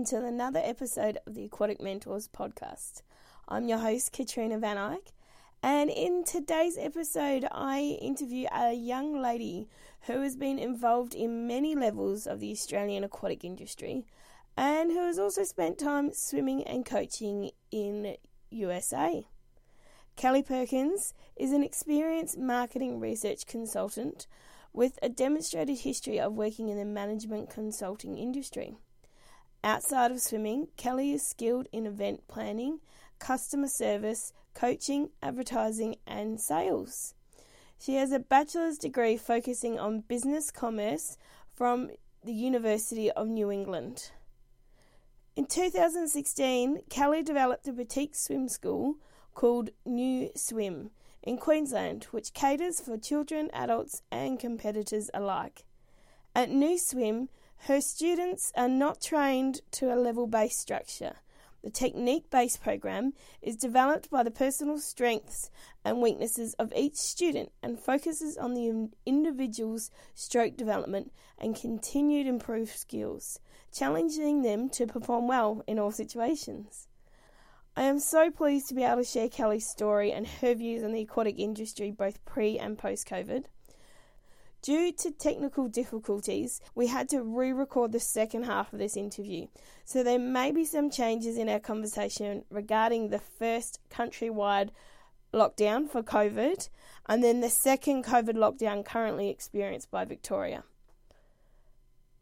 welcome to another episode of the Aquatic Mentors podcast. I'm your host, Katrina Van Eyck, and in today's episode, I interview a young lady who has been involved in many levels of the Australian aquatic industry and who has also spent time swimming and coaching in USA. Kelly Perkins is an experienced marketing research consultant with a demonstrated history of working in the management consulting industry. Outside of swimming, Kelly is skilled in event planning, customer service, coaching, advertising, and sales. She has a bachelor's degree focusing on business commerce from the University of New England. In 2016, Kelly developed a boutique swim school called New Swim in Queensland, which caters for children, adults, and competitors alike. At New Swim, her students are not trained to a level based structure. The technique based program is developed by the personal strengths and weaknesses of each student and focuses on the individual's stroke development and continued improved skills, challenging them to perform well in all situations. I am so pleased to be able to share Kelly's story and her views on the aquatic industry both pre and post COVID. Due to technical difficulties, we had to re record the second half of this interview, so there may be some changes in our conversation regarding the first countrywide lockdown for COVID and then the second COVID lockdown currently experienced by Victoria.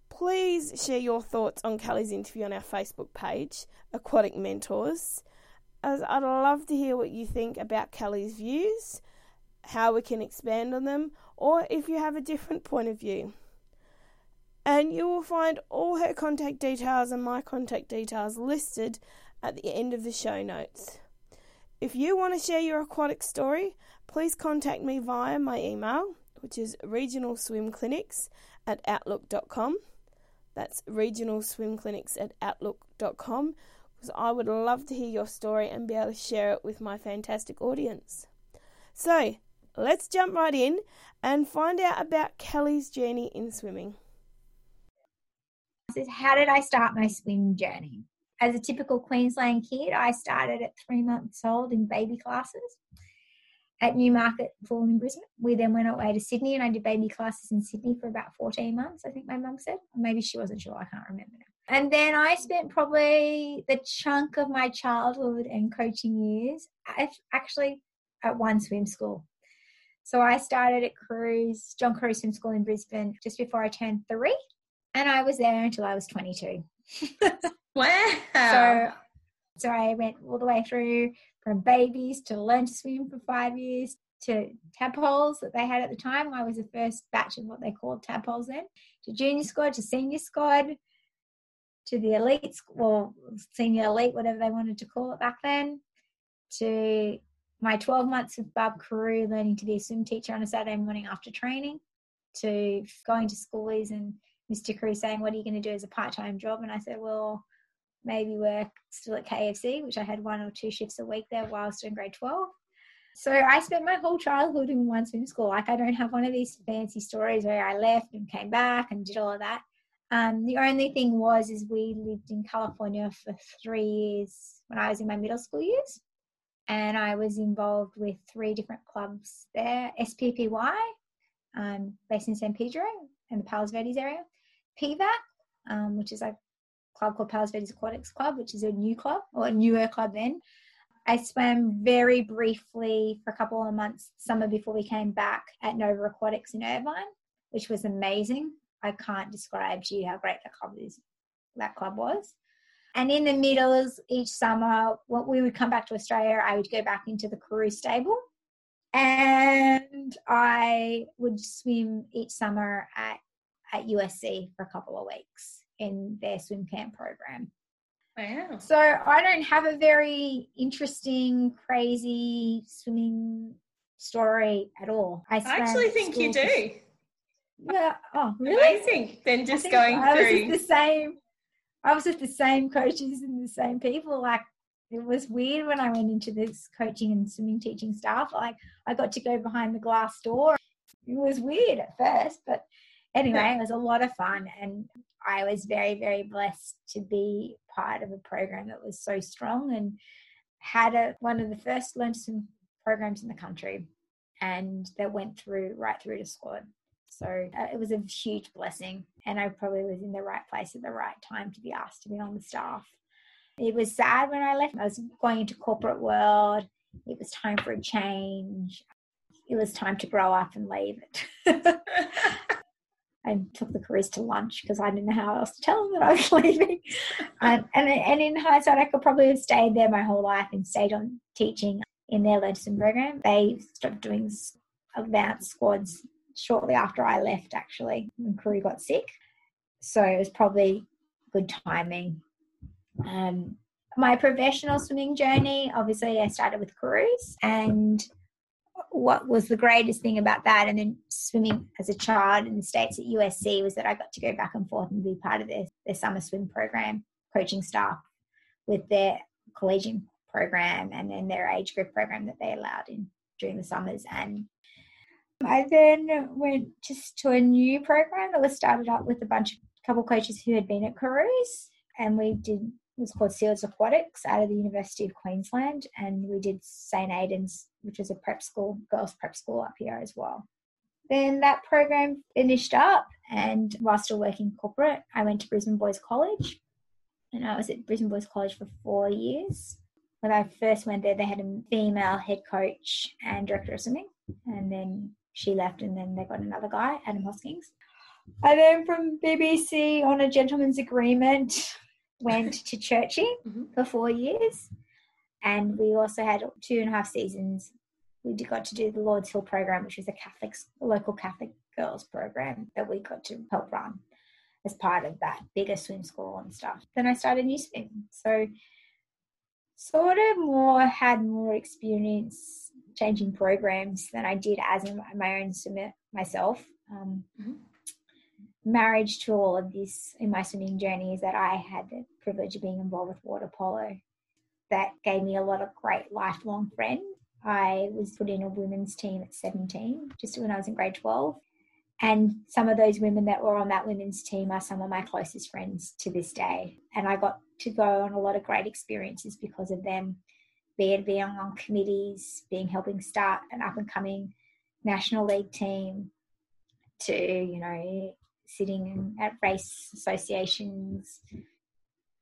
Please share your thoughts on Kelly's interview on our Facebook page, Aquatic Mentors as I'd love to hear what you think about Kelly's views, how we can expand on them, or if you have a different point of view. And you will find all her contact details and my contact details listed at the end of the show notes. If you want to share your aquatic story, please contact me via my email, which is regionalswimclinics at outlook.com. That's regionalswimclinics at outlook.com because I would love to hear your story and be able to share it with my fantastic audience. So, let's jump right in and find out about Kelly's journey in swimming. How did I start my swim journey? As a typical Queensland kid, I started at three months old in baby classes at Newmarket Pool in Brisbane. We then went away to Sydney and I did baby classes in Sydney for about 14 months, I think my mum said. Maybe she wasn't sure, I can't remember now. And then I spent probably the chunk of my childhood and coaching years actually at one swim school. So I started at Carews, John Carew's Swim School in Brisbane just before I turned three. And I was there until I was 22. wow. So, so I went all the way through from babies to learn to swim for five years to tadpoles that they had at the time. I was the first batch of what they called tadpoles then, to junior squad, to senior squad, to the elite or senior elite, whatever they wanted to call it back then, to my 12 months with Bob Carew learning to be a swim teacher on a Saturday morning after training, to going to schoolies and Mr. Carew saying, What are you going to do as a part time job? And I said, Well, maybe work still at KFC, which I had one or two shifts a week there was in grade 12. So I spent my whole childhood in one swim school. Like I don't have one of these fancy stories where I left and came back and did all of that. Um, the only thing was is we lived in California for three years when I was in my middle school years, and I was involved with three different clubs there: SPPY, um, based in San Pedro and the Palos Verdes area, PVAC, um, which is a club called Palos Verdes Aquatics Club, which is a new club or a newer club then. I swam very briefly for a couple of months summer before we came back at Nova Aquatics in Irvine, which was amazing. I can't describe to you how great that club is. That club was. And in the middles, each summer, when we would come back to Australia, I would go back into the Carew stable, and I would swim each summer at at USC for a couple of weeks in their swim camp program. Wow. So I don't have a very interesting, crazy swimming story at all. I, I actually think you do. Yeah. Oh, really? Amazing. Then just going I through. The same. I was with the same coaches and the same people. Like it was weird when I went into this coaching and swimming teaching stuff. Like I got to go behind the glass door. It was weird at first, but anyway, it was a lot of fun. And I was very, very blessed to be part of a program that was so strong and had a, one of the first learn to swim programs in the country and that went through right through to squad. So uh, it was a huge blessing. And I probably was in the right place at the right time to be asked to be on the staff. It was sad when I left. I was going into corporate world. It was time for a change. It was time to grow up and leave it. I took the Carews to lunch because I didn't know how else to tell them that I was leaving. and, and in hindsight, I could probably have stayed there my whole life and stayed on teaching in their Learn program. They stopped doing advanced squads shortly after I left, actually, when Carew got sick. So it was probably good timing. Um, my professional swimming journey, obviously, I started with Carews, and what was the greatest thing about that, and then swimming as a child in the States at USC, was that I got to go back and forth and be part of their, their summer swim program, coaching staff with their collegiate program and then their age group program that they allowed in during the summers. And I then went just to a new program that was started up with a bunch of couple coaches who had been at Carews, and we did it was called Seals Aquatics out of the University of Queensland, and we did St Aidan's, which is a prep school, girls prep school up here as well. Then that program finished up, and while still working corporate, I went to Brisbane Boys College, and I was at Brisbane Boys College for four years. When I first went there, they had a female head coach and director of swimming, and then she left, and then they got another guy, Adam Hoskins. I then from BBC on a gentleman's agreement went to Churchie mm-hmm. for four years, and we also had two and a half seasons. We got to do the Lourdes Hill program, which was a Catholic local Catholic girls program that we got to help run as part of that bigger swim school and stuff. Then I started new swim, so sort of more had more experience changing programs than I did as my own swimmer myself. Um, mm-hmm. Marriage to all of this in my swimming journey is that I had the privilege of being involved with water polo. That gave me a lot of great lifelong friends. I was put in a women's team at 17, just when I was in grade 12. And some of those women that were on that women's team are some of my closest friends to this day. And I got to go on a lot of great experiences because of them being being on committees, being helping start an up and coming national league team, to you know sitting at race associations,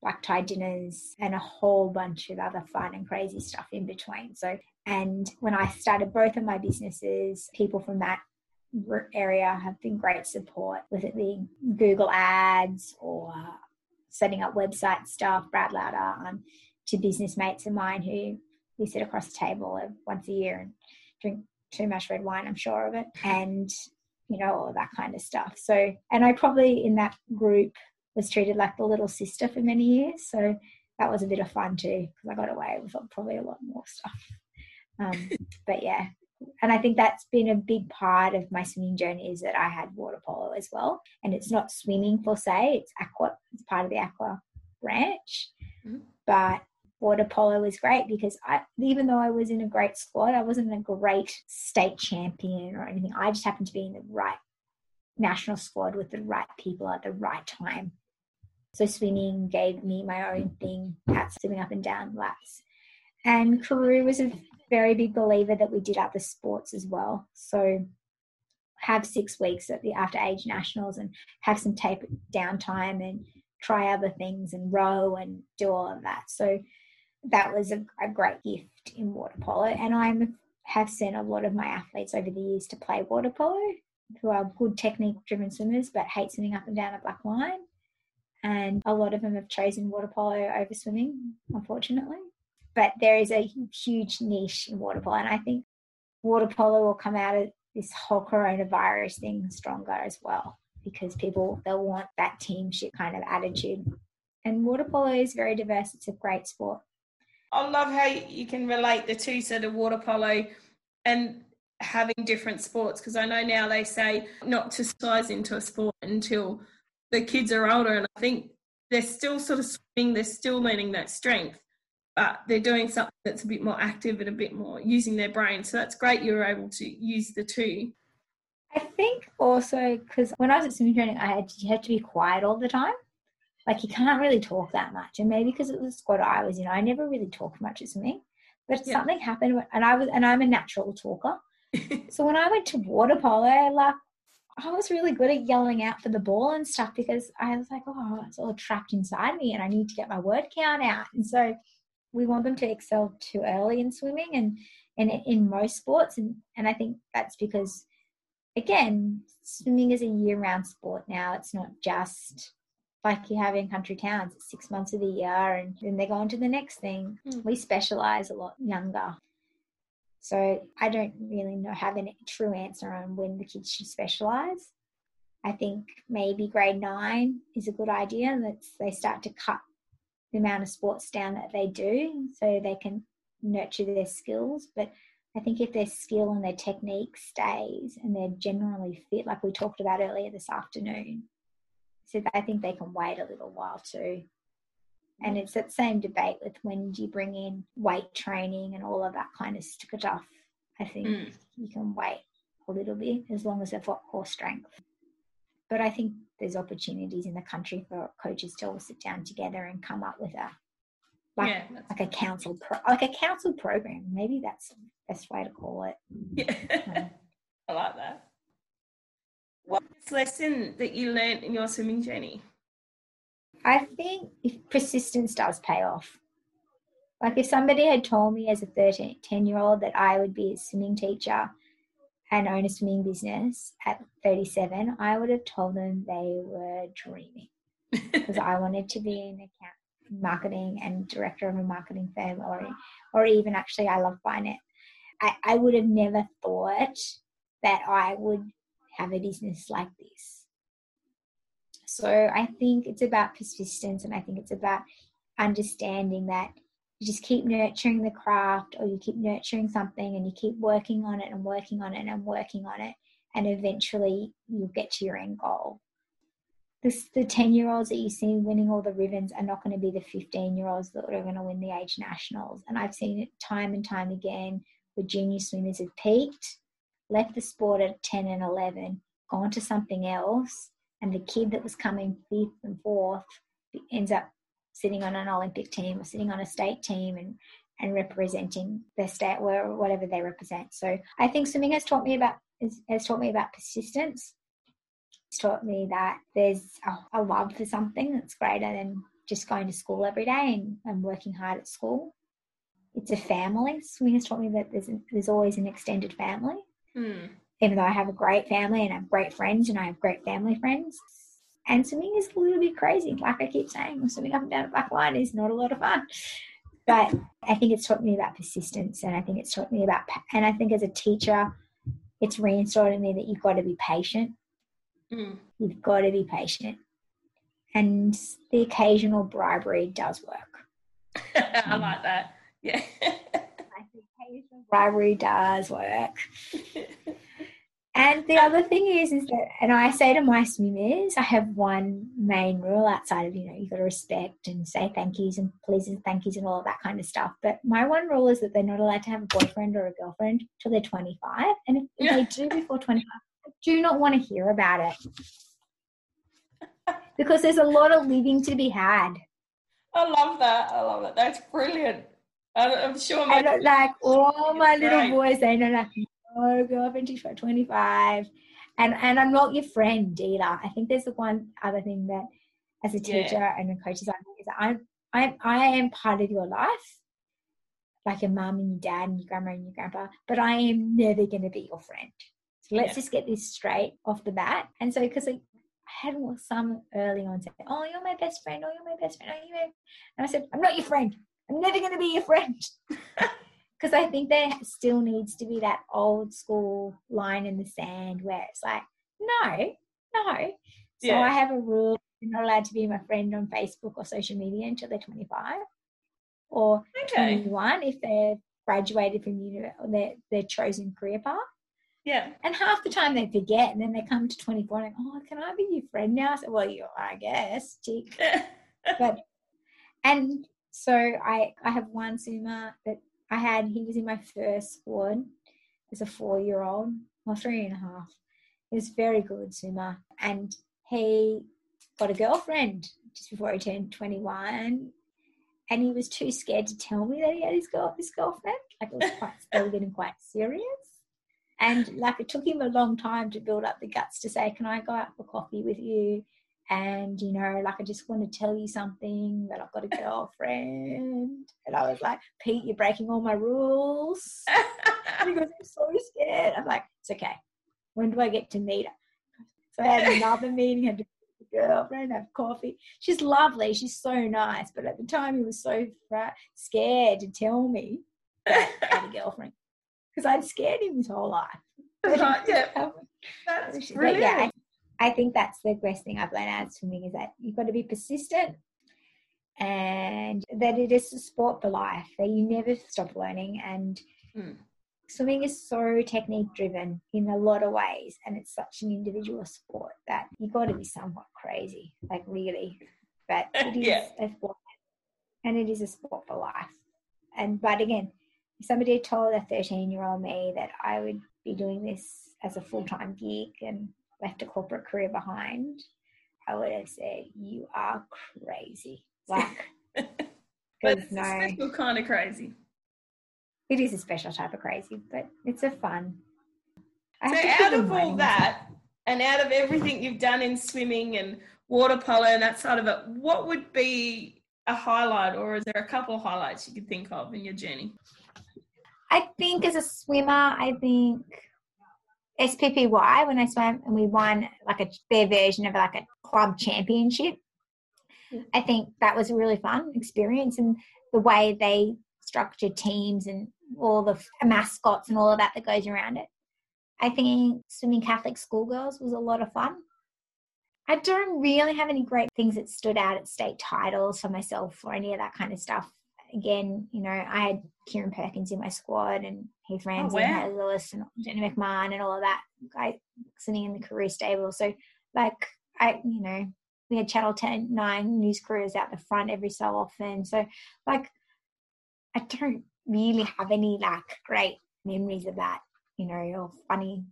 black tie dinners, and a whole bunch of other fun and crazy stuff in between. So, and when I started both of my businesses, people from that area have been great support with it being Google ads or setting up website stuff, Brad Lauder, um, to business mates of mine who we sit across the table once a year and drink too much red wine, I'm sure of it, and you know all that kind of stuff. So, and I probably in that group was treated like the little sister for many years. So that was a bit of fun too because I got away with probably a lot more stuff. Um, but yeah, and I think that's been a big part of my swimming journey is that I had water polo as well. And it's not swimming per se, it's aqua, it's part of the aqua branch. Mm-hmm. But water polo was great because I, even though I was in a great squad, I wasn't a great state champion or anything. I just happened to be in the right national squad with the right people at the right time. So swimming gave me my own thing at swimming up and down laps. And Carew was a very big believer that we did other sports as well. So have six weeks at the after age nationals and have some tape downtime and try other things and row and do all of that. So that was a, a great gift in water polo. And I have sent a lot of my athletes over the years to play water polo who are good technique driven swimmers but hate swimming up and down a black line. And a lot of them have chosen water polo over swimming, unfortunately but there is a huge niche in water polo, and I think water polo will come out of this whole coronavirus thing stronger as well because people they'll want that teamship kind of attitude. And water polo is very diverse. It's a great sport. I love how you can relate the two sort of water polo and having different sports because I know now they say not to size into a sport until the kids are older, and I think they're still sort of swimming, they're still learning that strength but they're doing something that's a bit more active and a bit more using their brain. So that's great you were able to use the two. I think also because when I was at swimming training, I had had to be quiet all the time. Like you can't really talk that much, and maybe because it was a squad I was in, I never really talked much as me. But yeah. something happened, and I was, and I'm a natural talker. so when I went to water polo, like I was really good at yelling out for the ball and stuff because I was like, oh, it's all trapped inside me, and I need to get my word count out. And so we want them to excel too early in swimming and and in most sports, and and I think that's because again, swimming is a year-round sport now. It's not just like you have in country towns. It's six months of the year, and then they go on to the next thing. Mm. We specialize a lot younger. So I don't really know have a true answer on when the kids should specialize. I think maybe grade nine is a good idea. That they start to cut the amount of sports down that they do, so they can nurture their skills. But I think if their skill and their technique stays and they're generally fit, like we talked about earlier this afternoon, so I think they can wait a little while too. And it's that same debate with when do you bring in weight training and all of that kind of stuff. I think mm. you can wait a little bit as long as they've got core strength. But I think there's opportunities in the country for coaches to all sit down together and come up with a like, yeah, like a council pro, like a council program. Maybe that's the best way to call it. Yeah. I like that. What's lesson that you learned in your swimming journey? I think if persistence does pay off. Like if somebody had told me as a 13, 10 year old that I would be a swimming teacher and own a swimming business at 37, I would have told them they were dreaming because I wanted to be an account marketing and director of a marketing firm or or even actually I love finance. I, I would have never thought that I would have a business like this. So I think it's about persistence and I think it's about understanding that you just keep nurturing the craft or you keep nurturing something and you keep working on it and working on it and working on it and eventually you'll get to your end goal. This, the 10 year olds that you see winning all the ribbons are not going to be the 15 year olds that are going to win the age nationals. And I've seen it time and time again where junior swimmers have peaked left the sport at 10 and 11, gone to something else, and the kid that was coming fifth and fourth ends up sitting on an Olympic team or sitting on a state team and and representing their state or whatever they represent. So I think swimming has taught me about has taught me about persistence. It's taught me that there's a, a love for something that's greater than just going to school every day and, and working hard at school. It's a family. Swimming has taught me that there's there's always an extended family. Mm. Even though I have a great family and I have great friends and I have great family friends. And swimming is a little bit crazy. Like I keep saying, swimming up and down a black line is not a lot of fun. But I think it's taught me about persistence and I think it's taught me about, and I think as a teacher, it's reinstalled in me that you've got to be patient. Mm. You've got to be patient. And the occasional bribery does work. I like that. Yeah. bribery does work. and the other thing is, is that, and I say to my swimmers, I have one main rule outside of, you know, you've got to respect and say thank yous and please and thank yous and all of that kind of stuff. But my one rule is that they're not allowed to have a boyfriend or a girlfriend till they're 25. And if, if they do before 25, I do not want to hear about it. because there's a lot of living to be had. I love that. I love that. That's brilliant. I'm sure my I like all my little right. boys, they know like, no, go up into 25. And and I'm not your friend either. I think there's the one other thing that as a teacher yeah. and a coach is I'm I I am part of your life. Like your mum and your dad and your grandma and your grandpa, but I am never gonna be your friend. So let's yeah. just get this straight off the bat. And so because like, I had some early on say, Oh, you're my best friend, oh you're my best friend, oh you and I said, I'm not your friend. I'm never going to be your friend. Because I think there still needs to be that old school line in the sand where it's like, no, no. So yeah. I have a rule you're not allowed to be my friend on Facebook or social media until they're 25 or okay. 21 if they're graduated from uni or their, their chosen career path. Yeah. And half the time they forget and then they come to 24 and, oh, can I be your friend now? I said, well, you, I guess, tick. but, and so I I have one swimmer that I had. He was in my first squad as a four year old, or three and a half, He was very good swimmer. And he got a girlfriend just before he turned 21. And he was too scared to tell me that he had his girl his girlfriend. Like it was quite they were getting quite serious. And like it took him a long time to build up the guts to say, Can I go out for coffee with you? And you know, like I just want to tell you something that I've got a girlfriend. And I was like, Pete, you're breaking all my rules. and he goes, I'm so scared. I'm like, it's okay. When do I get to meet her? So I had another meeting, had to meet the girlfriend, have coffee. She's lovely, she's so nice. But at the time he was so scared to tell me that I had a girlfriend. Because I'd scared him his whole life. Yeah. That's But yeah, I, think that's the best thing I've learned out of swimming is that you've got to be persistent and that it is a sport for life, that you never stop learning. And Mm. swimming is so technique driven in a lot of ways. And it's such an individual sport that you've got to be somewhat crazy, like really. But it is Yeah. a sport and it is a sport for life. And but again, if somebody had told a 13 year old me that I would be doing this as a full time gig and left a corporate career behind, I would have said, You are crazy. Like, but it's a special kind of crazy. it is a special type of crazy, but it's a fun. I So have to keep out of all that, and out of everything you've done in swimming and water polo and that side of it, what would be a highlight, or is there a couple of highlights you could think of in your journey? I think as a swimmer, I think SPPY when I swam and we won like a their version of like a club championship. Mm. I think that was a really fun experience and the way they structured teams and all the mascots and all of that that goes around it. I think swimming Catholic schoolgirls was a lot of fun. I don't really have any great things that stood out at state titles for myself or any of that kind of stuff. Again, you know, I had Kieran Perkins in my squad and Heath Ramsay and wow. Lewis and Jenny McMahon and all of that guy sitting in the Carew stable. So like I, you know, we had Channel 10, 9 news crews out the front every so often. So like I don't really have any like great memories of that, you know, or funny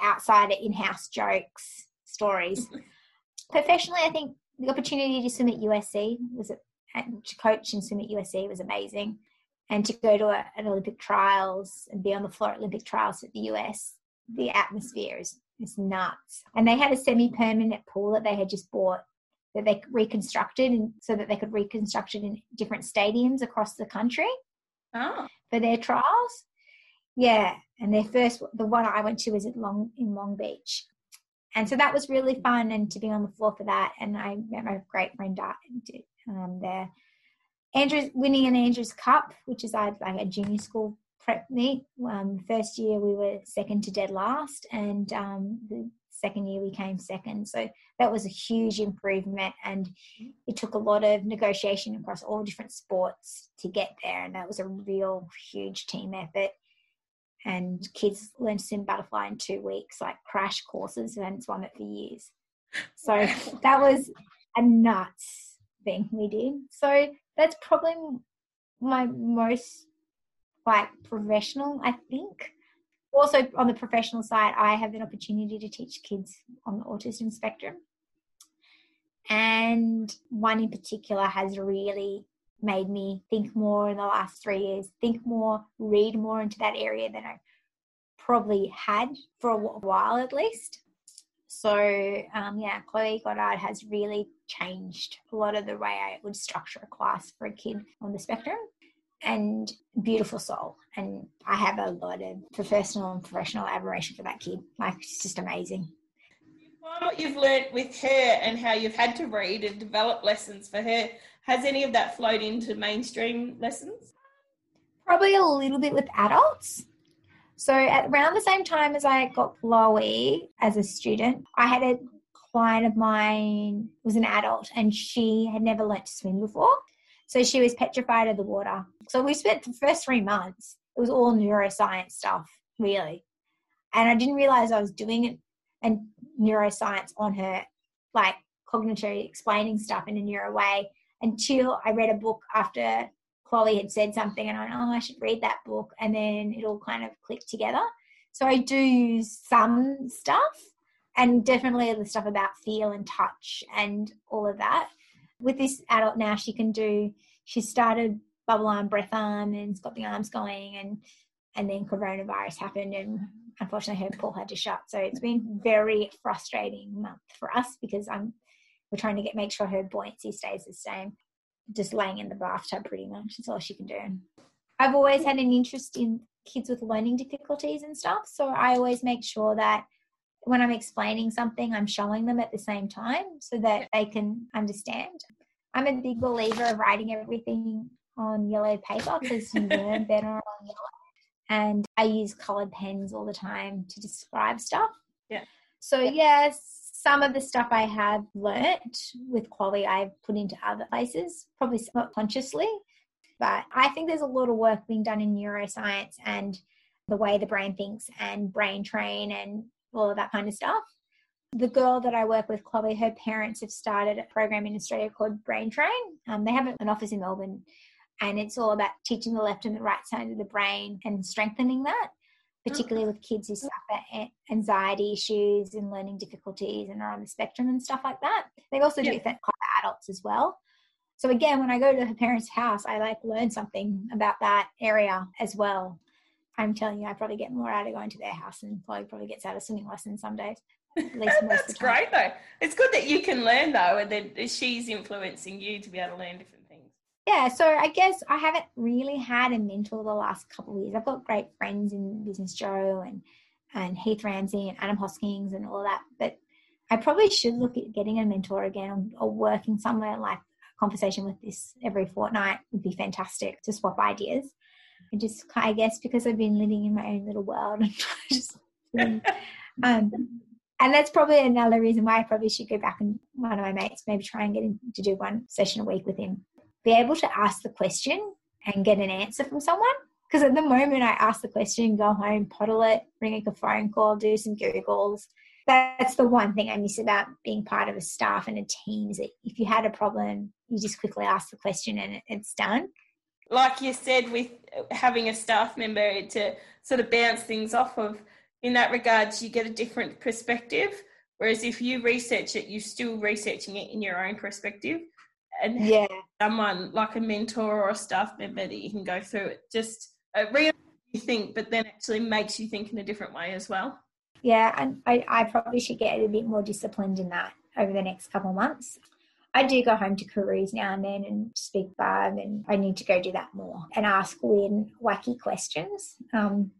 outside in-house jokes, stories. Professionally, I think the opportunity to swim at USC was and to coach and swim at USC was amazing, and to go to a, an Olympic trials and be on the floor at Olympic trials at the US, the atmosphere is is nuts. And they had a semi-permanent pool that they had just bought that they reconstructed, and so that they could reconstruct it in different stadiums across the country Oh, for their trials. Yeah, and their first, the one I went to was at Long in Long Beach, and so that was really fun, and to be on the floor for that. And I met my great friend um, there. Andrews winning an Andrews Cup, which is like a junior school prep meet. Um, first year we were second to dead last, and um, the second year we came second. So that was a huge improvement, and it took a lot of negotiation across all different sports to get there, and that was a real huge team effort. And kids learned to swim butterfly in two weeks, like crash courses, and swum it for years. So that was a nuts thing we did. So that's probably my most like professional, I think. Also, on the professional side, I have an opportunity to teach kids on the autism spectrum. And one in particular has really made me think more in the last three years, think more, read more into that area than I probably had for a while at least. So, um, yeah, Chloe Goddard has really changed a lot of the way I would structure a class for a kid on the spectrum. And beautiful soul. And I have a lot of professional and professional admiration for that kid. Like, it's just amazing. Find what you've learnt with her and how you've had to read and develop lessons for her. Has any of that flowed into mainstream lessons? Probably a little bit with adults. So, at around the same time as I got Chloe as a student, I had a client of mine was an adult and she had never learnt to swim before. So she was petrified of the water. So we spent the first three months, it was all neuroscience stuff, really. And I didn't realize I was doing it and neuroscience on her, like cognitively explaining stuff in a neuro way until I read a book after Chloe had said something and I went, oh, I should read that book. And then it all kind of clicked together. So I do use some stuff and definitely the stuff about feel and touch and all of that. With this adult now, she can do, she started bubble arm, breath arm, and got the arms going, and and then coronavirus happened, and unfortunately her pool had to shut. So it's been very frustrating month for us because I'm we're trying to get make sure her buoyancy stays the same. Just laying in the bathtub, pretty much. That's all she can do. I've always had an interest in kids with learning difficulties and stuff, so I always make sure that when I'm explaining something, I'm showing them at the same time so that they can understand. I'm a big believer of writing everything on yellow paper because you learn better on yellow. And I use colored pens all the time to describe stuff. Yeah. So, yes, some of the stuff I have learnt with Chloe, I've put into other places, probably not consciously. But I think there's a lot of work being done in neuroscience and the way the brain thinks and brain train and all of that kind of stuff. The girl that I work with, Chloe, her parents have started a program in Australia called Brain Train. Um, they have an office in Melbourne, and it's all about teaching the left and the right side of the brain and strengthening that, particularly with kids who suffer anxiety issues and learning difficulties and are on the spectrum and stuff like that. They also do yeah. that for adults as well. So again, when I go to her parents' house, I like learn something about that area as well. I'm telling you, I probably get more out of going to their house and Chloe probably gets out of swimming lessons some days. At least That's great though. It's good that you can learn though, and then she's influencing you to be able to learn different things. Yeah, so I guess I haven't really had a mentor the last couple of years. I've got great friends in Business Joe and and Heath Ramsay and Adam Hoskins and all that, but I probably should look at getting a mentor again or, or working somewhere like conversation with this every fortnight would be fantastic to swap ideas. I just, I guess, because I've been living in my own little world and just, um, and that's probably another reason why I probably should go back and one of my mates maybe try and get him to do one session a week with him. Be able to ask the question and get an answer from someone. Because at the moment, I ask the question, go home, pottle it, ring a phone call, do some Googles. That's the one thing I miss about being part of a staff and a team is that if you had a problem, you just quickly ask the question and it's done like you said, with having a staff member to sort of bounce things off of, in that regards, you get a different perspective. Whereas if you research it, you're still researching it in your own perspective. And yeah, someone like a mentor or a staff member that you can go through it, just uh, really you think, but then actually makes you think in a different way as well. Yeah, and I, I probably should get a bit more disciplined in that over the next couple of months. I do go home to Carew's now and then and speak Barb, and I need to go do that more and ask Lynn wacky questions. Um,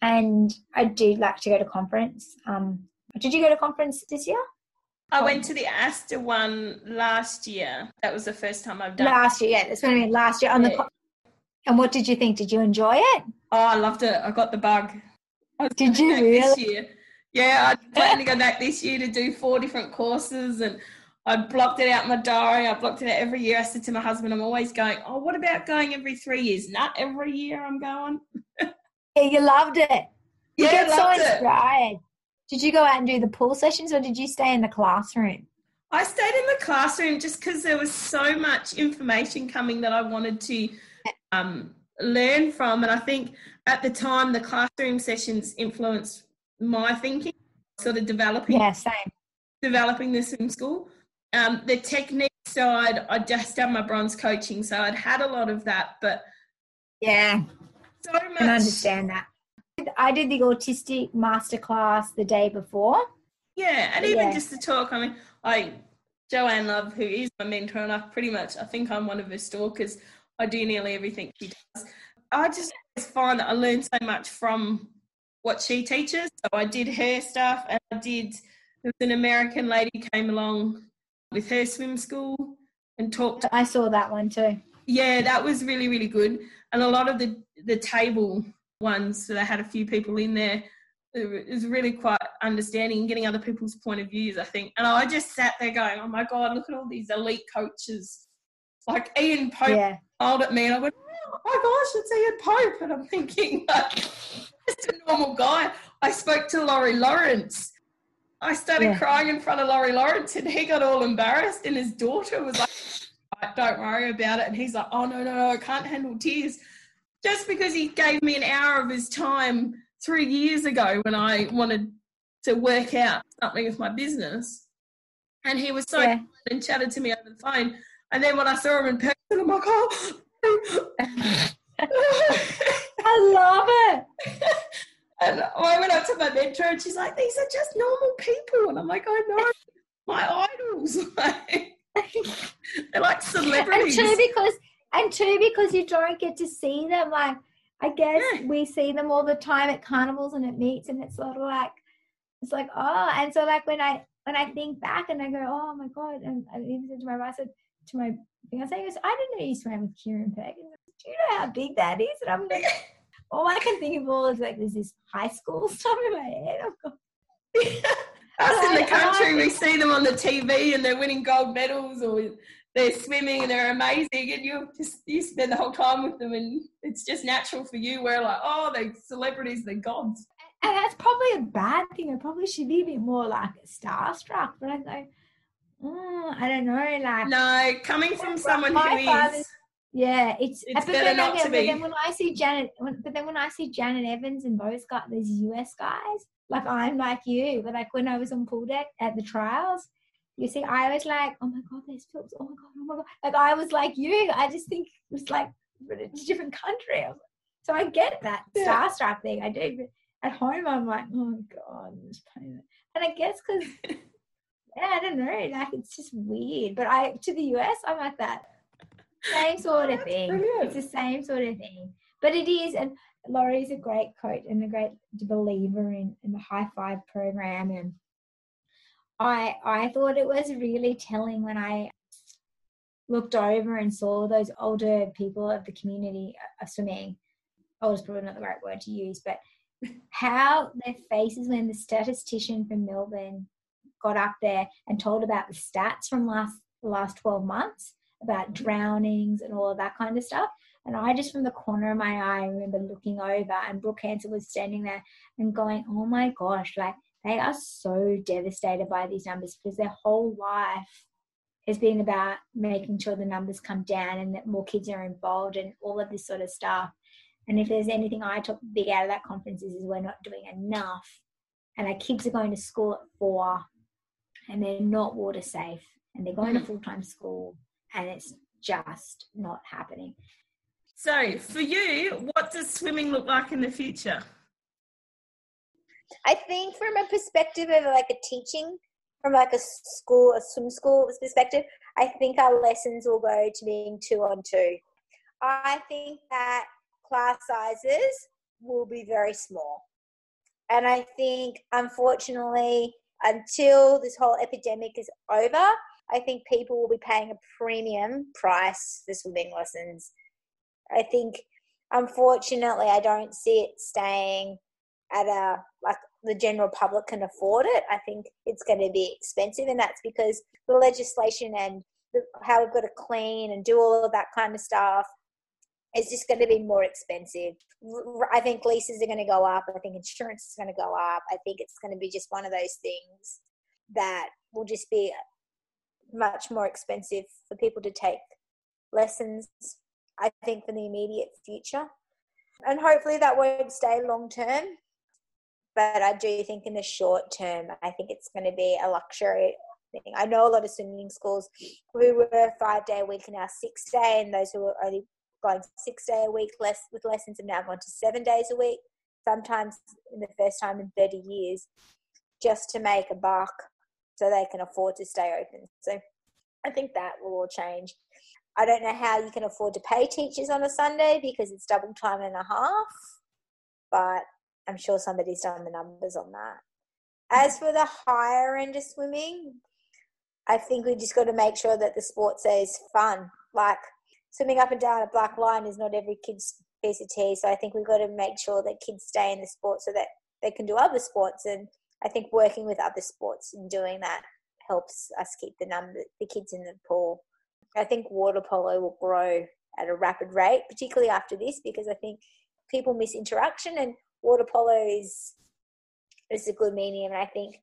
and I do like to go to conference. Um, did you go to conference this year? I went to the ASCTA one last year. That was the first time I've done. Last year, yeah, that's what I mean. Last year on yeah. the. And what did you think? Did you enjoy it? Oh, I loved it. I got the bug. Did you really? This year. Yeah, I plan to go back this year to do four different courses and I blocked it out in my diary. I blocked it out every year. I said to my husband, I'm always going, Oh, what about going every three years? Not every year I'm going. yeah, you loved it. You yeah, get so inspired. It. Did you go out and do the pool sessions or did you stay in the classroom? I stayed in the classroom just because there was so much information coming that I wanted to um, learn from. And I think at the time, the classroom sessions influenced my thinking, sort of developing. Yeah, same. Developing this in school. Um, the technique side, I just done my bronze coaching, so I'd had a lot of that, but yeah, so much. I understand that. I did the autistic masterclass the day before. Yeah, and even yeah. just to talk, I mean, I Joanne Love, who is my mentor, and I pretty much I think I'm one of her stalkers. I do nearly everything she does. I just find that I learn so much from what she teaches. So I did her stuff, and I did. There was an American lady came along with her swim school and talked. I saw that one too. Yeah, that was really really good. And a lot of the the table ones, so they had a few people in there. It was really quite understanding and getting other people's point of views, I think. And I just sat there going, "Oh my god, look at all these elite coaches!" Like Ian Pope yeah. smiled at me, and I went, "Oh my gosh, it's Ian Pope!" And I'm thinking, like, just a normal guy. I spoke to Laurie Lawrence, I started yeah. crying in front of Laurie Lawrence and he got all embarrassed and his daughter was like, don't worry about it. And he's like, oh, no, no, no, I can't handle tears. Just because he gave me an hour of his time three years ago when I wanted to work out something with my business. And he was so Yeah. and chatted to me over the phone. And then when I saw him in person, I'm like, oh. I love it. and I went up to my mentor and she's like, these are just normal people. And I'm like, I know, my idols. They're like celebrities. and two because and two because you don't get to see them like i guess Yeah. we see them all the time at carnivals and at meets and it's sort of like it's like oh and so like when i when i think back and i go oh my god and i even said to my wife I said to my fiance he goes i didn't know you swam with kieren Peck. And do you know how big that is and i'm like all i can think of all is like there's this high school stuff in my head got, Us in the country, we see them on the TV and they're winning gold medals or they're swimming and they're amazing, and you just you spend the whole time with them, and it's just natural for you. We're like, oh, they're celebrities, they're gods. and that's probably a bad thing. I probably should be a bit more like starstruck, but I go, mm, I don't know, like No, coming from someone who is, yeah, it's, It's but better then not but then when I see Janet, when, but then when I see Janet Evans and those guys, those US guys, like I'm like you, but like when I was on pool deck at the trials, you see, I was like, oh my god, there's Phelps, oh my god, oh my god, like I was like you. I just think it was like but it's a different country. So I get that Yeah. starstruck thing. I do, but at home I'm like, oh my god, this pain. And I guess because yeah, I don't know, like it's just weird. But I to the US, I'm like that same sort of thing. brilliant. It's the same sort of thing. But it is, and Laurie's a great coach and a great believer in, in the high five program. And I I thought it was really telling when I looked over and saw those older people of the community uh, swimming. Old is probably not the right word to use, but how their faces when the statistician from Melbourne got up there and told about the stats from last last 12 months about drownings and all of that kind of stuff. And I just from the corner of my eye remember looking over and Brooke Hansen was standing there and going, Oh my gosh, like they are so devastated by these numbers because their whole life has been about making sure the numbers come down and that more kids are involved and all of this sort of stuff. And if there's anything I took big out of that conference is, is we're not doing enough. And our kids are going to school at four and they're not water safe and they're going to mm-hmm. full time school and it's just not happening. So, for you, what does swimming look like in the future? I think from a perspective of like a teaching, from like a school, a swim school perspective, I think our lessons will go to being two on two. I think that class sizes will be very small. And I think, unfortunately, until this whole epidemic is over, I think people will be paying a premium price for swimming lessons. I think, unfortunately, I don't see it staying at a like the general public can afford it. I think it's going to be expensive, and that's because the legislation and the, how we've got to clean and do all of that kind of stuff is just going to be more expensive. I think leases are going to go up. I think insurance is going to go up. I think it's going to be just one of those things that will just be much more expensive for people to take lessons. I think for the immediate future, and hopefully that won't stay long term but I do think in the short term, I think it's going to be a luxury thing. I know a lot of swimming schools who were five day a week and now six day, and those who were only going six day a week less with lessons have now gone to seven days a week. Sometimes in the first time in thirty years, just to make a buck, so they can afford to stay open. So I think that will all change. I don't know how you can afford to pay teachers on a Sunday because it's double time and a half, but I'm sure somebody's done the numbers on that. As for the higher end of swimming, I think we just got to make sure that the sport stays fun. Like swimming up and down a black line is not every kid's piece of tea. So I think we've got to make sure that kids stay in the sport so that they can do other sports. And I think working with other sports and doing that helps us keep the number the kids in the pool. I think water polo will grow at a rapid rate, particularly after this, because I think people miss interaction and water polo is is a good medium. And I think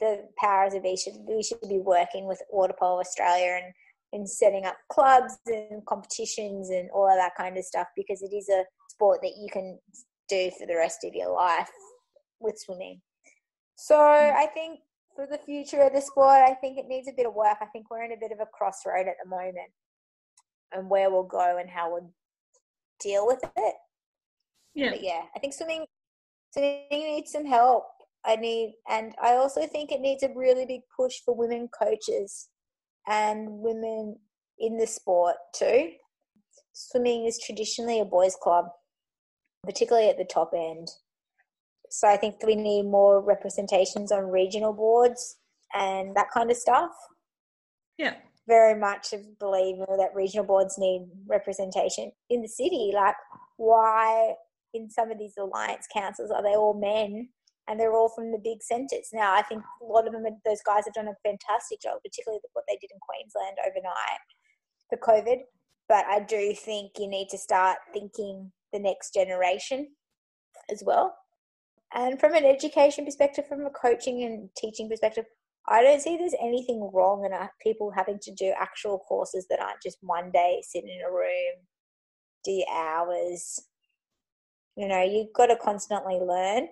the powers of should we should be working with Water Polo Australia and and setting up clubs and competitions and all of that kind of stuff because it is a sport that you can do for the rest of your life with swimming. So mm. I think for the future of the sport, I think it needs a bit of work. I think we're in a bit of a crossroad at the moment and where we'll go and how we'll deal with it. Yeah. But yeah, I think swimming swimming needs some help. I need and I also think it needs a really big push for women coaches and women in the sport too. Swimming is traditionally a boys' club, particularly at the top end. So I think we need more representations on regional boards and that kind of stuff. Yeah. Very much a believer that regional boards need representation in the city. Like, why in some of these alliance councils are they all men and they're all from the big centres? Now, I think a lot of them, those guys have done a fantastic job, particularly what they did in Queensland overnight for COVID. But I do think you need to start thinking the next generation as well. And from an education perspective, from a coaching and teaching perspective, I don't see there's anything wrong in uh, people having to do actual courses that aren't just one day sit in a room, do hours. You know, you've got to constantly learn.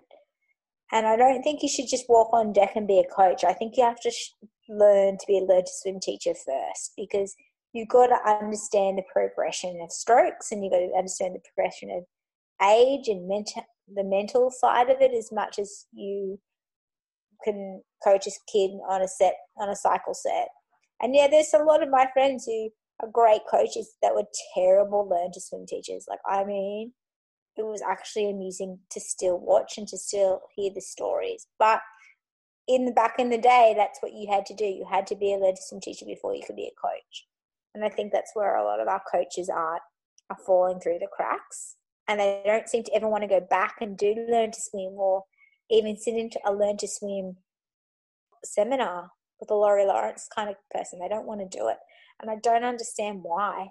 And I don't think you should just walk on deck and be a coach. I think you have to sh- learn to be a learn to swim teacher first because you've got to understand the progression of strokes and you've got to understand the progression of age and mental the mental side of it as much as you can coach a kid on a set on a cycle set. And yeah, there's a lot of my friends who are great coaches that were terrible learn to swim teachers. Like I mean, it was actually amusing to still watch and to still hear the stories. But in the back in the day, that's what you had to do. You had to be a learn to swim teacher before you could be a coach. And I think that's where a lot of our coaches are are falling through the cracks and they don't seem to ever want to go back and do learn to swim or even sit into a learn to swim seminar with a Laurie Lawrence kind of person. They don't want to do it. And I don't understand why.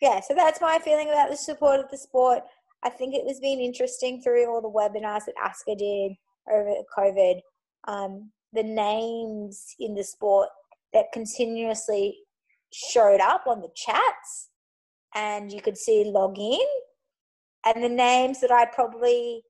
Yeah, so that's my feeling about the support of the sport. I think it was been interesting through all the webinars that ASCTA did over COVID. Um, the names in the sport that continuously showed up on the chats and you could see log in and the names that I probably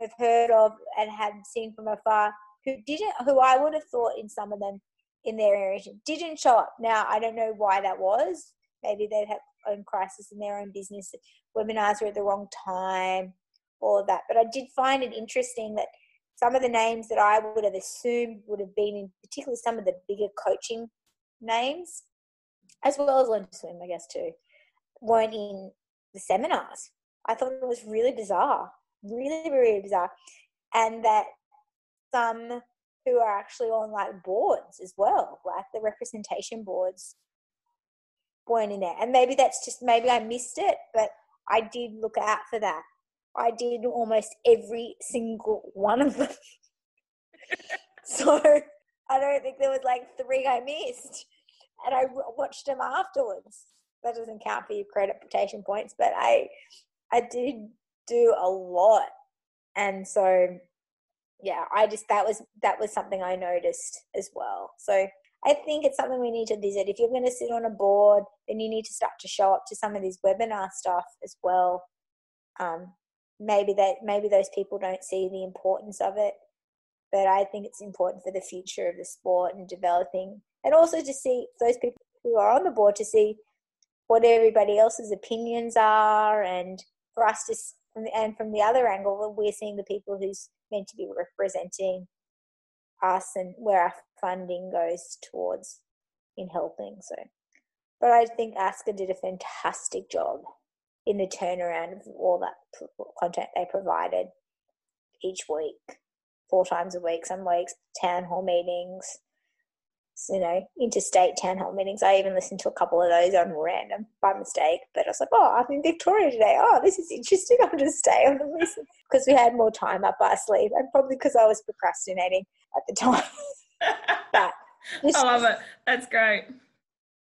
have heard of and had seen from afar who didn't, who I would have thought in some of them in their area didn't show up. Now I don't know why that was. Maybe they'd have own crisis in their own business. Webinars were at the wrong time, all of that. But I did find it interesting that some of the names that I would have assumed would have been in, particularly some of the bigger coaching names, as well as Learn to Swim, I guess too, weren't in the seminars. I thought it was really bizarre, really, really bizarre. And that some who are actually on like boards as well, like the representation boards weren't in there. And maybe that's just, maybe I missed it, but I did look out for that. I did almost every single one of them. so I don't think there was like three I missed. And I watched them afterwards. That doesn't count for your accreditation points, but I I did do a lot. And so yeah, I just that was that was something I noticed as well. So I think it's something we need to visit. If you're going to sit on a board, then you need to start to show up to some of these webinar stuff as well. Um, maybe that maybe those people don't see the importance of it, but I think it's important for the future of the sport and developing, and also to see those people who are on the board to see what everybody else's opinions are and for us to and from the other angle we're seeing the people who's meant to be representing us and where our funding goes towards in helping so. But i think ASCTA did a fantastic job in the turnaround of all that content they provided each week four times a week some weeks town hall meetings you know, interstate town hall meetings. I even listened to a couple of those on random by mistake. But I was like, oh, I'm in Victoria today. Oh, this is interesting. I'll just stay on and listen because we had more time up our sleeve, and probably because I was procrastinating at the time. but I love it. That's great.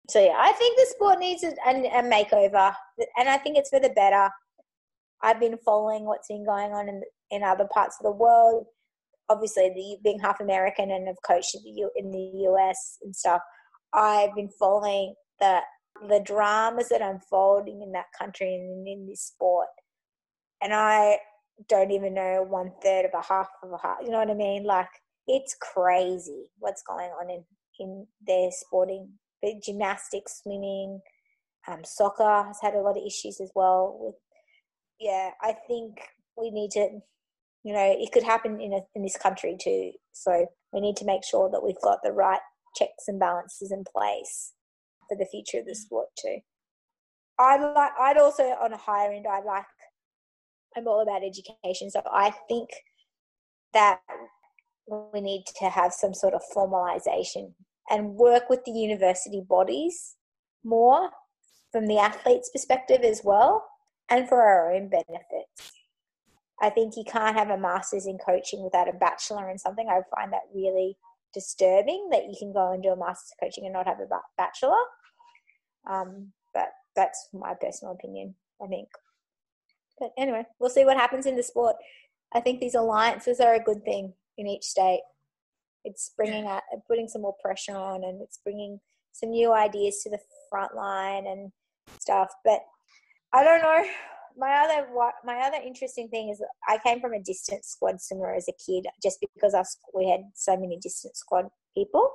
So yeah, I think the sport needs a, a, a makeover, and I think it's for the better. I've been following what's been going on in in other parts of the world obviously the, being half American and have coached in the, in the US and stuff, I've been following the the dramas that are unfolding in that country and in this sport. And I don't even know one third of a half of a half. You know what I mean? Like it's crazy what's going on in in their sporting, gymnastics, swimming, um, soccer has had a lot of issues as well. With yeah, I think we need to, you know, it could happen in a, in this country too. So we need to make sure that we've got the right checks and balances in place for the future of the sport too. I like. I'd also on a higher end. I like. I'm all about education, so I think that we need to have some sort of formalization and work with the university bodies more from the athlete's perspective as well and for our own benefits. I think you can't have a master's in coaching without a bachelor in something. I find that really disturbing that you can go and do a master's coaching and not have a bachelor. Um, but that's my personal opinion, I think. But anyway, we'll see what happens in the sport. I think these alliances are a good thing in each state. It's bringing out, putting some more pressure on, and it's bringing some new ideas to the front line and stuff. But I don't know. My other my other interesting thing is I came from a distance squad swimmer as a kid, just because our, we had so many distance squad people,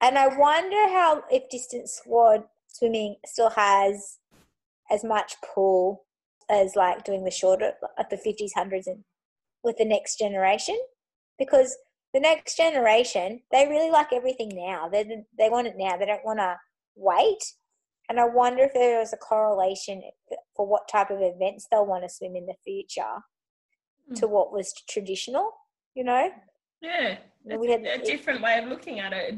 and I wonder how if distance squad swimming still has as much pull as like doing the shorter at the 50s, hundreds, and with the next generation because the next generation they really like everything now. They they want it now. They don't want to wait. And I wonder if there is a correlation for what type of events they'll want to swim in the future mm. to what was traditional. You know? Yeah, we had, a different way of looking at it.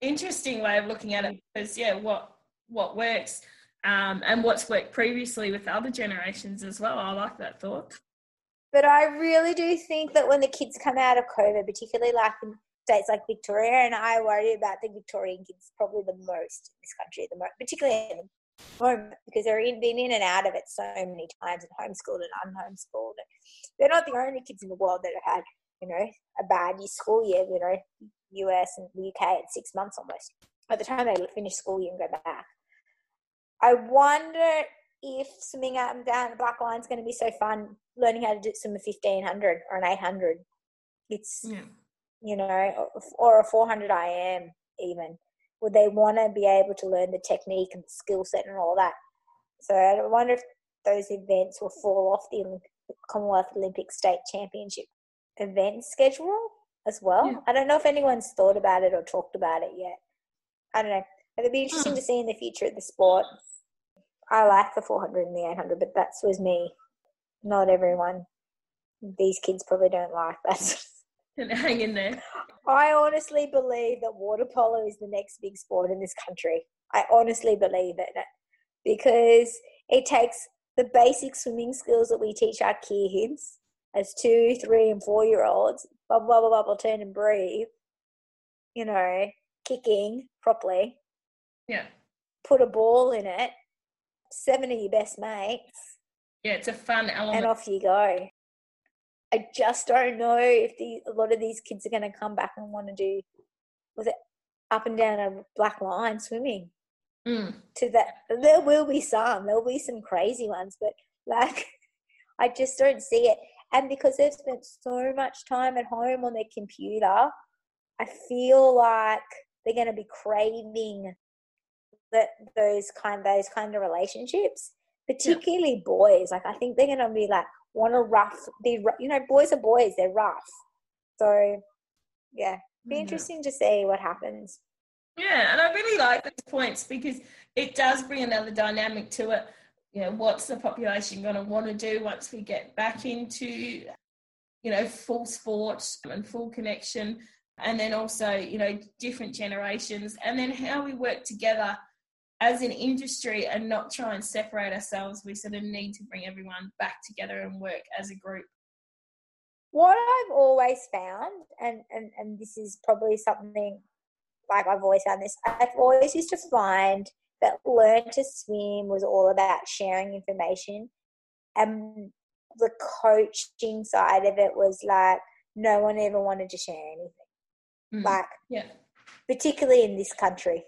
Interesting way of looking at it because yeah, what what works um, and what's worked previously with other generations as well. I like that thought. But I really do think that when the kids come out of COVID, particularly like in states like Victoria, and I worry about the Victorian kids probably the most in this country at the moment, particularly at moment because they're in, been in and out of it so many times and homeschooled and unhomeschooled. They're not the only kids in the world that have had, you know, a bad school year, you know, US and the UK at six months almost. By the time they finish school year and go back. I wonder if swimming up and down the black line is going to be so fun, learning how to do swim a 1500 or an 800. It's, yeah. You know, or a 400 IM even. Would they want to be able to learn the technique and skill set and all that? So I wonder if those events will fall off the Olympic, Commonwealth Olympic State Championship event schedule as well. Yeah. I don't know if anyone's thought about it or talked about it yet. I don't know. It'd be interesting hmm. to see in the future of the sport. I like the 400 and the 800, but that's was me. Not everyone. These kids probably don't like that. hang in there. I honestly believe that water polo is the next big sport in this country. I honestly believe it because it takes the basic swimming skills that we teach our kids as two, three, and four year olds bubble, bubble, bubble, turn and breathe, you know, kicking properly. Yeah. Put a ball in it seven of your best mates. Yeah, it's a fun element. And off you go. I just don't know if the, a lot of these kids are going to come back and want to do, was it up and down a black line swimming? Mm. To that, there will be some. There will be some crazy ones, but like, I just don't see it. And because they've spent so much time at home on their computer, I feel like they're going to be craving that those kind those kind of relationships, particularly yeah. boys. Like I think they're gonna be like want to rough. Be you know, boys are boys. They're rough. So yeah, be mm-hmm. interesting to see what happens. Yeah, and I really like those points because it does bring another dynamic to it. You know, what's the population going to want to do once we get back into, you know, full sport and full connection, and then also, you know, different generations, and then how we work together as an industry and not try and separate ourselves. We sort of need to bring everyone back together and work as a group. What I've always found, and, and, and this is probably something like I've always found this, I've always used to find that Learn to Swim was all about sharing information. And the coaching side of it was like no one ever wanted to share anything. Mm. Like, yeah. particularly in this country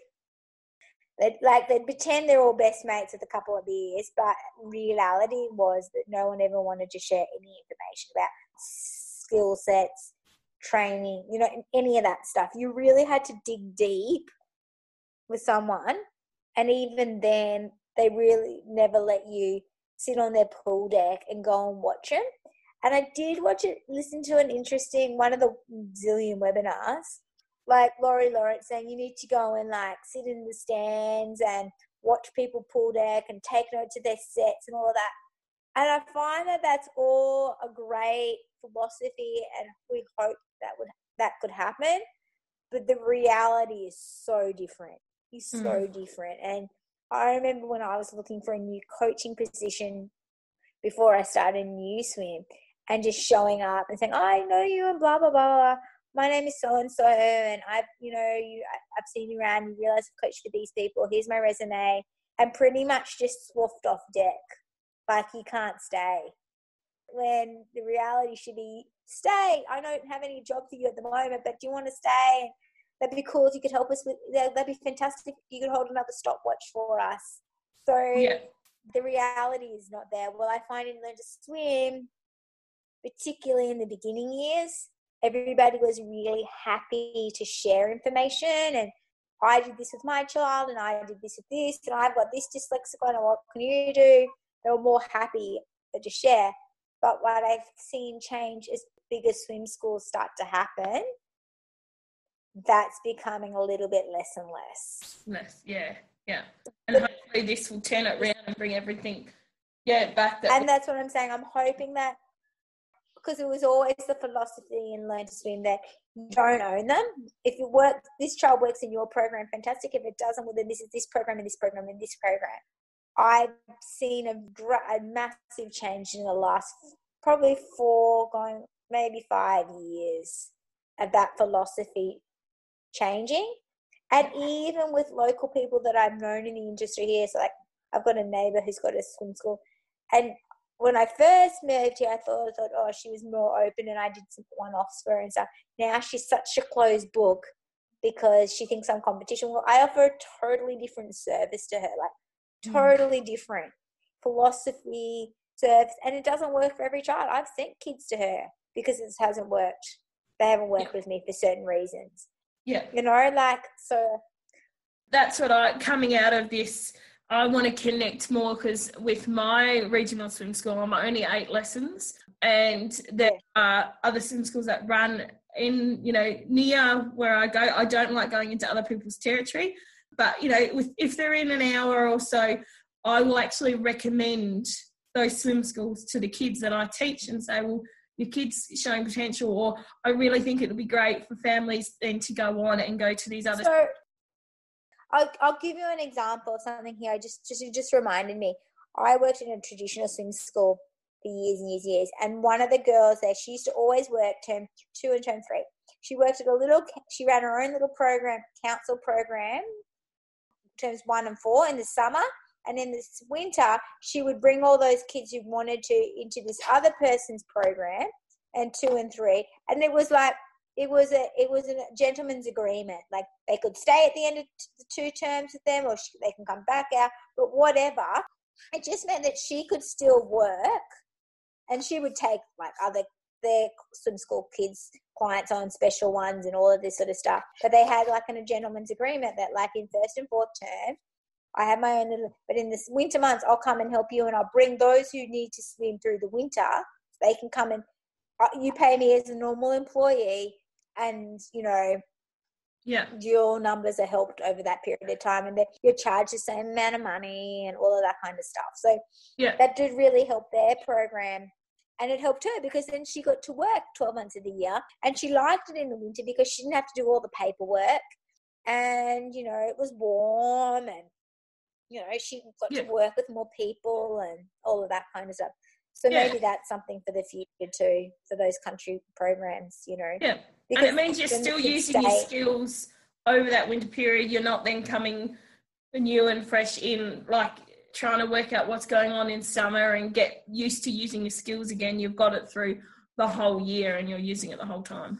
They'd, like they'd pretend they're all best mates with a couple of beers, but reality was that no one ever wanted to share any information about skill sets, training, you know, any of that stuff. You really had to dig deep with someone, and even then, they really never let you sit on their pool deck and go and watch them. And I did watch it, listen to an interesting one of the zillion webinars, like Laurie Lawrence saying you need to go and like sit in the stands and watch people pull deck and take notes of their sets and all of that. And I find that that's all a great philosophy, and we hope that would that could happen. But the reality is so different. Is so mm. different, and I remember when I was looking for a new coaching position before I started New Swim and just showing up and saying, oh, I know you and blah blah, blah, blah. My name is so and so, and I've, you know, you, I've seen you around. You realize I've coached for these people. Here's my resume, and pretty much just swooped off deck, like you can't stay. When the reality should be, stay. I don't have any job for you at the moment, but do you want to stay? that'd be cool if you could help us with that'd be fantastic if you could hold another stopwatch for us so yeah. the reality is not there well i find in learn to swim particularly in the beginning years everybody was really happy to share information and i did this with my child and i did this with this and i've got this dyslexic and what can you do they were more happy to share but what i've seen change is bigger swim schools start to happen that's becoming a little bit less and less. Less, yeah, yeah. And hopefully this will turn it around and bring everything, yeah, back. That and that's what I'm saying. I'm hoping that because it was always the philosophy in Learn to Swim that you don't own them. If it works, this child works in your program, fantastic. If it doesn't, well, then this is this program and this program and this program. I've seen a, a massive change in the last probably four, going maybe five years of that philosophy changing. And even with local people that I've known in the industry here, so like I've got a neighbor who's got a swim school. And when I first moved here, I thought, I thought, oh, she was more open and I did some one offs for her and stuff. Now she's such a closed book because she thinks I'm competition. Well, I offer a totally different service to her, like mm. totally mm. different philosophy, service, and it doesn't work for every child. I've sent kids to her because it hasn't worked. They haven't worked yeah. with me for certain reasons. Yeah. You know, like, so. That's what I, coming out of this, I want to connect more because with my regional swim school, I'm only eight lessons, and there are other swim schools that run in, you know, near where I go. I don't like going into other people's territory, but you know, with if they're in an hour or so, I will actually recommend those swim schools to the kids that I teach and say, well, your kids showing potential, or I really think it would be great for families then to go on and go to these other. So, I'll, I'll give you an example of something here. I just just just reminded me. I worked in a traditional swim school for years and years and years, and one of the girls there, she used to always work term two and term three. She worked at a little. She ran her own little program, council program, terms one and four in the summer, and in this winter, she would bring all those kids who wanted to into this other person's program and two and three. And it was like, it was a it was a gentleman's agreement. Like they could stay at the end of the two terms with them, or she, they can come back out. But whatever, it just meant that she could still work, and she would take like other their swim school kids clients on special ones and all of this sort of stuff. But they had like in a gentleman's agreement that like in first and fourth term, I have my own little, but in this winter months, I'll come and help you and I'll bring those who need to swim through the winter. They can come and uh, you pay me as a normal employee and, you know, yeah, your numbers are helped over that period of time and you're charged the same amount of money and all of that kind of stuff. So yeah, that did really help their program. And it helped her because then she got to work 12 months of the year and she liked it in the winter because she didn't have to do all the paperwork and you know it was warm and you know, she got yeah. to work with more people and all of that kind of stuff. So yeah. maybe that's something for the future too, for those country programs, you know. Yeah. And it means you're still using your skills over that winter period. You're not then coming new and fresh in, like trying to work out what's going on in summer and get used to using your skills again. You've got it through the whole year and you're using it the whole time.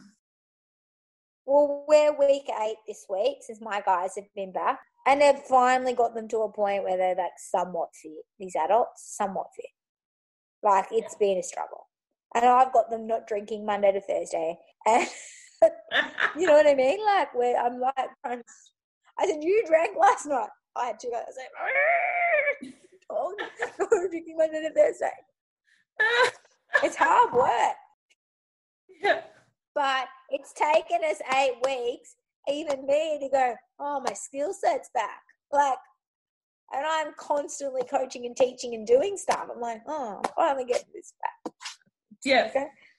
Well, we're week eight this week since my guys have been back, and they've finally got them to a point where they're like somewhat fit. These adults, somewhat fit. Like it's yeah. been a struggle, and I've got them not drinking Monday to Thursday, and you know what I mean? Like where I'm like, I said, you drank last night. I had two guys. I was like, oh, drinking Monday to Thursday. it's hard work. Yeah. But it's taken us eight weeks, even me, to go, oh, my skill set's back. Like, and I'm constantly coaching and teaching and doing stuff. I'm like, oh, I finally get this back. Yeah.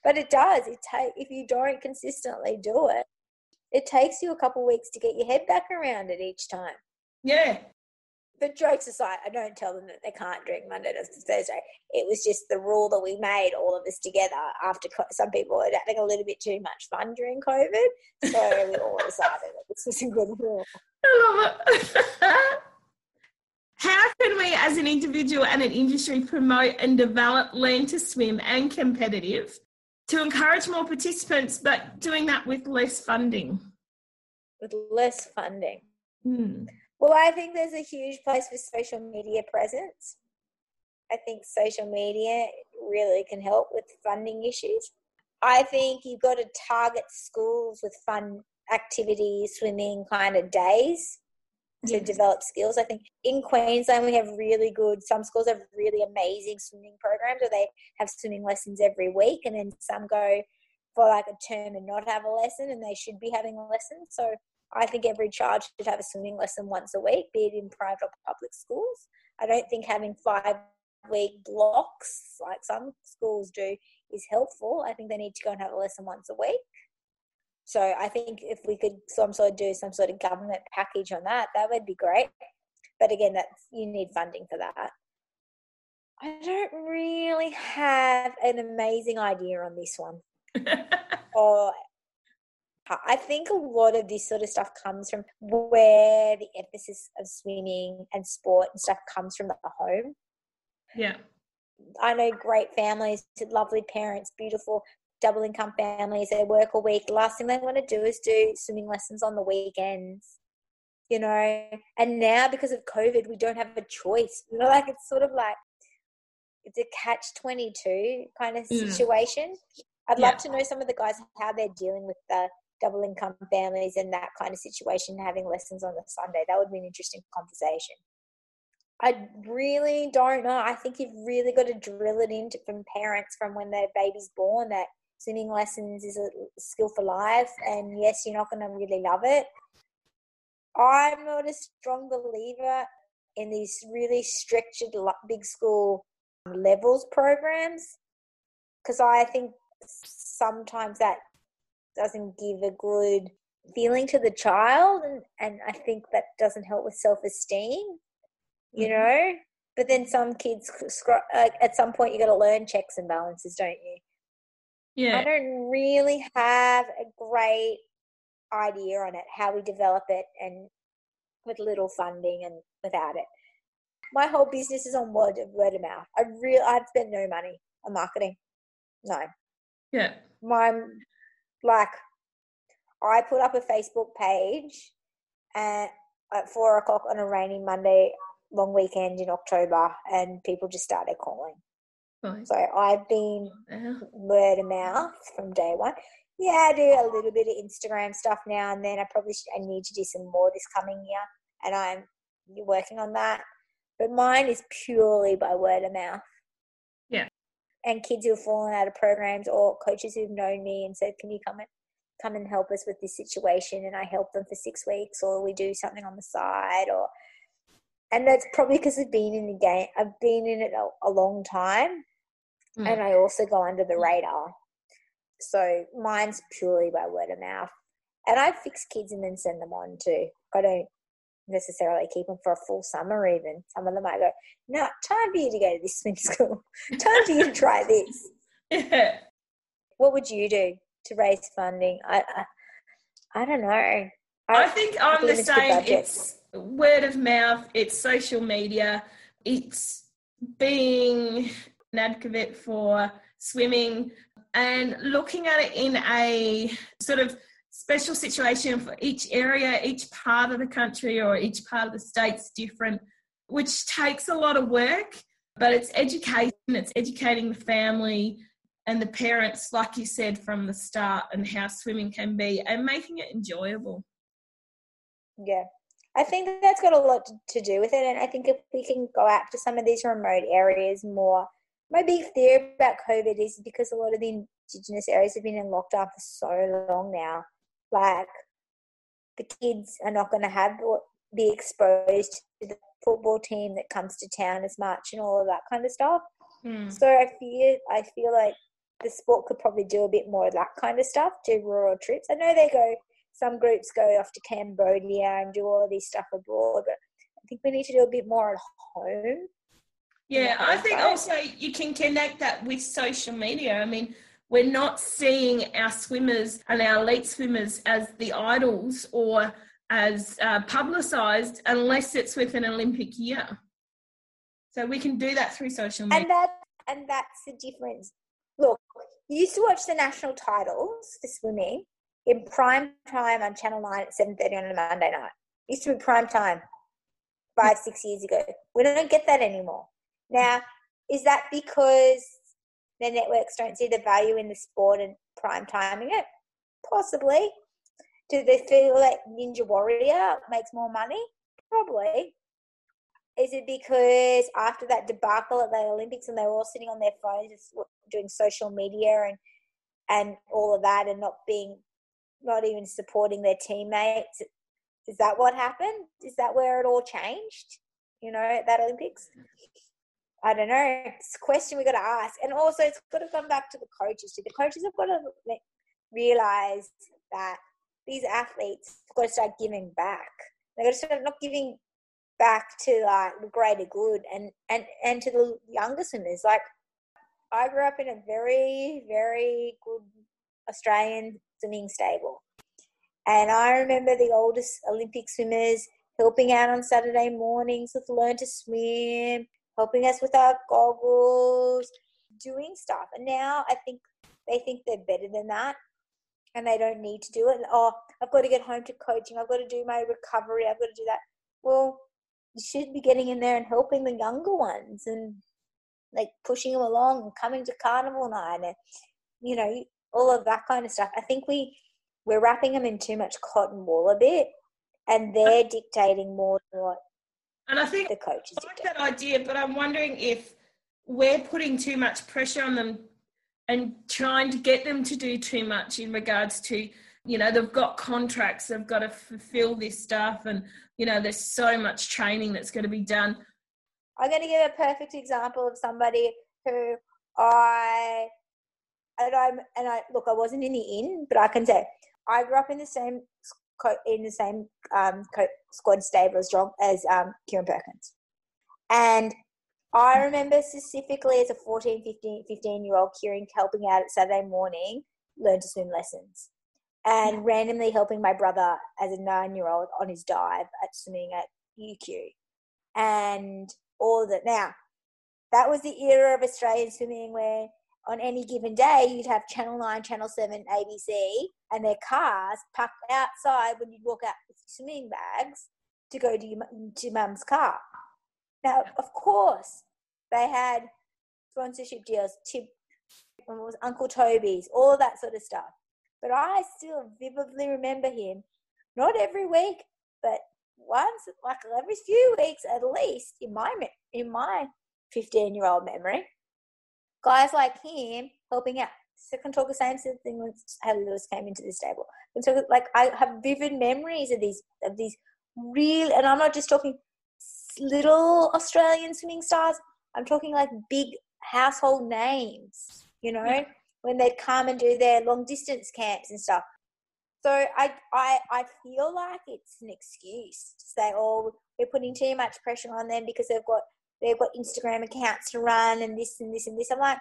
But it does. It take if you don't consistently do it, it takes you a couple weeks to get your head back around it each time. Yeah but jokes aside, I don't tell them that they can't drink Monday to Thursday. It was just the rule that we made, all of us together, after some people were having a little bit too much fun during COVID. So we all decided that this was a good rule. I love it. How can we, as an individual and an industry, promote and develop Learn to Swim and Competitive to encourage more participants, but doing that with less funding? With less funding. Hmm. Well, I think there's a huge place for social media presence. I think social media really can help with funding issues. I think you've got to target schools with fun activities, swimming kind of days to develop skills. I think in Queensland we have really good, some schools have really amazing swimming programs where they have swimming lessons every week and then some go for like a term and not have a lesson and they should be having a lesson. So I think every child should have a swimming lesson once a week, be it in private or public schools. I don't think having five week blocks, like some schools do, is helpful. I think they need to go and have a lesson once a week. So I think if we could some sort of do some sort of government package on that, that would be great. But again, that's you need funding for that. I don't really have an amazing idea on this one. or I think a lot of this sort of stuff comes from where the emphasis of swimming and sport and stuff comes from the home. Yeah. I know great families, lovely parents, beautiful double income families. They work a week. The last thing they want to do is do swimming lessons on the weekends, you know. And now because of COVID, we don't have a choice. You know, like it's sort of like it's a catch 22 kind of mm. situation. I'd yeah. love to know some of the guys how they're dealing with the double income families and that kind of situation having lessons on a Sunday. That would be an interesting conversation. I really don't know. I think you've really got to drill it into from parents from when their baby's born that swimming lessons is a skill for life. And yes, you're not going to really love it. I'm not a strong believer in these really structured big school levels programs because I think sometimes that doesn't give a good feeling to the child and, and i think that doesn't help with self-esteem you mm-hmm. know but then some kids like at some point you got to learn checks and balances don't you yeah. I don't really have a great idea on it how we develop it and with little funding and without it. My whole business is on word of word of mouth. I really i've spent no money on marketing. No. Yeah. My like I put up a Facebook page at, at four o'clock on a rainy Monday long weekend in October, and people just started calling. So I've been uh-huh. word of mouth from day one. Yeah, I do a little bit of Instagram stuff now and then. I probably should, I need to do some more this coming year, and I'm working on that. But mine is purely by word of mouth Yeah. and kids who have fallen out of programs or coaches who've known me and said, "Can you come and come and help us with this situation?" And I help them for six weeks, or we do something on the side, or and that's probably because I've been in the game. I've been in it a, a long time, mm. and I also go under the radar. So mine's purely by word of mouth, and I fix kids and then send them on too. I don't necessarily keep them for a full summer even. Some of them might go, no, time for you to go to this swim school. time for you to try this. Yeah. What would you do to raise funding? I, I, I don't know. I, I think I'm the same. It's word of mouth, it's social media, it's being an advocate for swimming and looking at it in a sort of special situation for each area, each part of the country, or each part of the state's different, which takes a lot of work. But it's education, it's educating the family and the parents, like you said from the start, and how swimming can be, and making it enjoyable. Yeah, I think that's got a lot to do with it. And I think if we can go out to some of these remote areas more, my big theory about COVID is because a lot of the indigenous areas have been in lockdown for so long now. Like the kids are not going to have be exposed to the football team that comes to town as much and all of that kind of stuff. Hmm. So I feel I feel like the sport could probably do a bit more of that kind of stuff, do rural trips. I know they go some groups go off to Cambodia and do all of this stuff abroad, but I think we need to do a bit more at home. Yeah, I think also you can connect that with social media. I mean, we're not seeing our swimmers and our elite swimmers as the idols or as uh, publicised unless it's with an Olympic year. So we can do that through social media. And that and that's the difference. Look, you used to watch the national titles for swimming in prime time on Channel 9 at 7.30 on a Monday night. It used to be prime time five, six years ago. We don't get that anymore. Now, is that because the networks don't see the value in the sport and prime timing it? Possibly. Do they feel like Ninja Warrior makes more money? Probably. Is it because after that debacle at the Olympics and they were all sitting on their phones doing social media and and all of that and not being not even supporting their teammates. Is that what happened? Is that where it all changed? You know, at that Olympics? I don't know. It's a question we got to ask. And also, it's got to come back to the coaches. The coaches have got to realize that these athletes have got to start giving back. They've got to start not giving back to like the greater good and, and, and to the younger swimmers. Like, I grew up in a very, very good Australian swimming stable. And I remember the oldest Olympic swimmers helping out on Saturday mornings with Learn to Swim, helping us with our goggles, doing stuff. And now I think they think they're better than that and they don't need to do it. Oh, I've got to get home to coaching. I've got to do my recovery. I've got to do that. Well, you should be getting in there and helping the younger ones and like pushing them along and coming to carnival night and you know all of that kind of stuff. I think we we're wrapping them in too much cotton wool a bit, and they're dictating more than what. And I think the coaches I like that idea, but I'm wondering if we're putting too much pressure on them and trying to get them to do too much in regards to you know they've got contracts they've got to fulfill this stuff and you know there's so much training that's going to be done i'm going to give a perfect example of somebody who i and I'm and I look, I wasn't in the inn, but I can say I grew up in the same in the same um, squad stable as John as um, Kieren Perkins, and I remember specifically as a 14, 15, 15 year old Kieren helping out at Saturday morning, learn to swim lessons, and randomly helping my brother as a nine year old on his dive at swimming at UQ, and all of it. Now, that was the era of Australian swimming where on any given day, you'd have Channel 9, Channel 7, ABC, and their cars parked outside when you'd walk out with your swimming bags to go to, your, to mum's car. Now, of course, they had sponsorship deals, tip, was Uncle Toby's, all that sort of stuff. But I still vividly remember him, not every week, but once, like every few weeks at least, in my in my 15 year old memory, guys like him helping out. So I can talk the same sort of thing when Hayley Lewis came into this table. And so like I have vivid memories of these of these real and I'm not just talking little Australian swimming stars. I'm talking like big household names, you know, yeah. when they'd come and do their long distance camps and stuff. So I, I I feel like it's an excuse to say, oh, we're putting too much pressure on them because they've got they've got Instagram accounts to run and this and this and this. I'm like,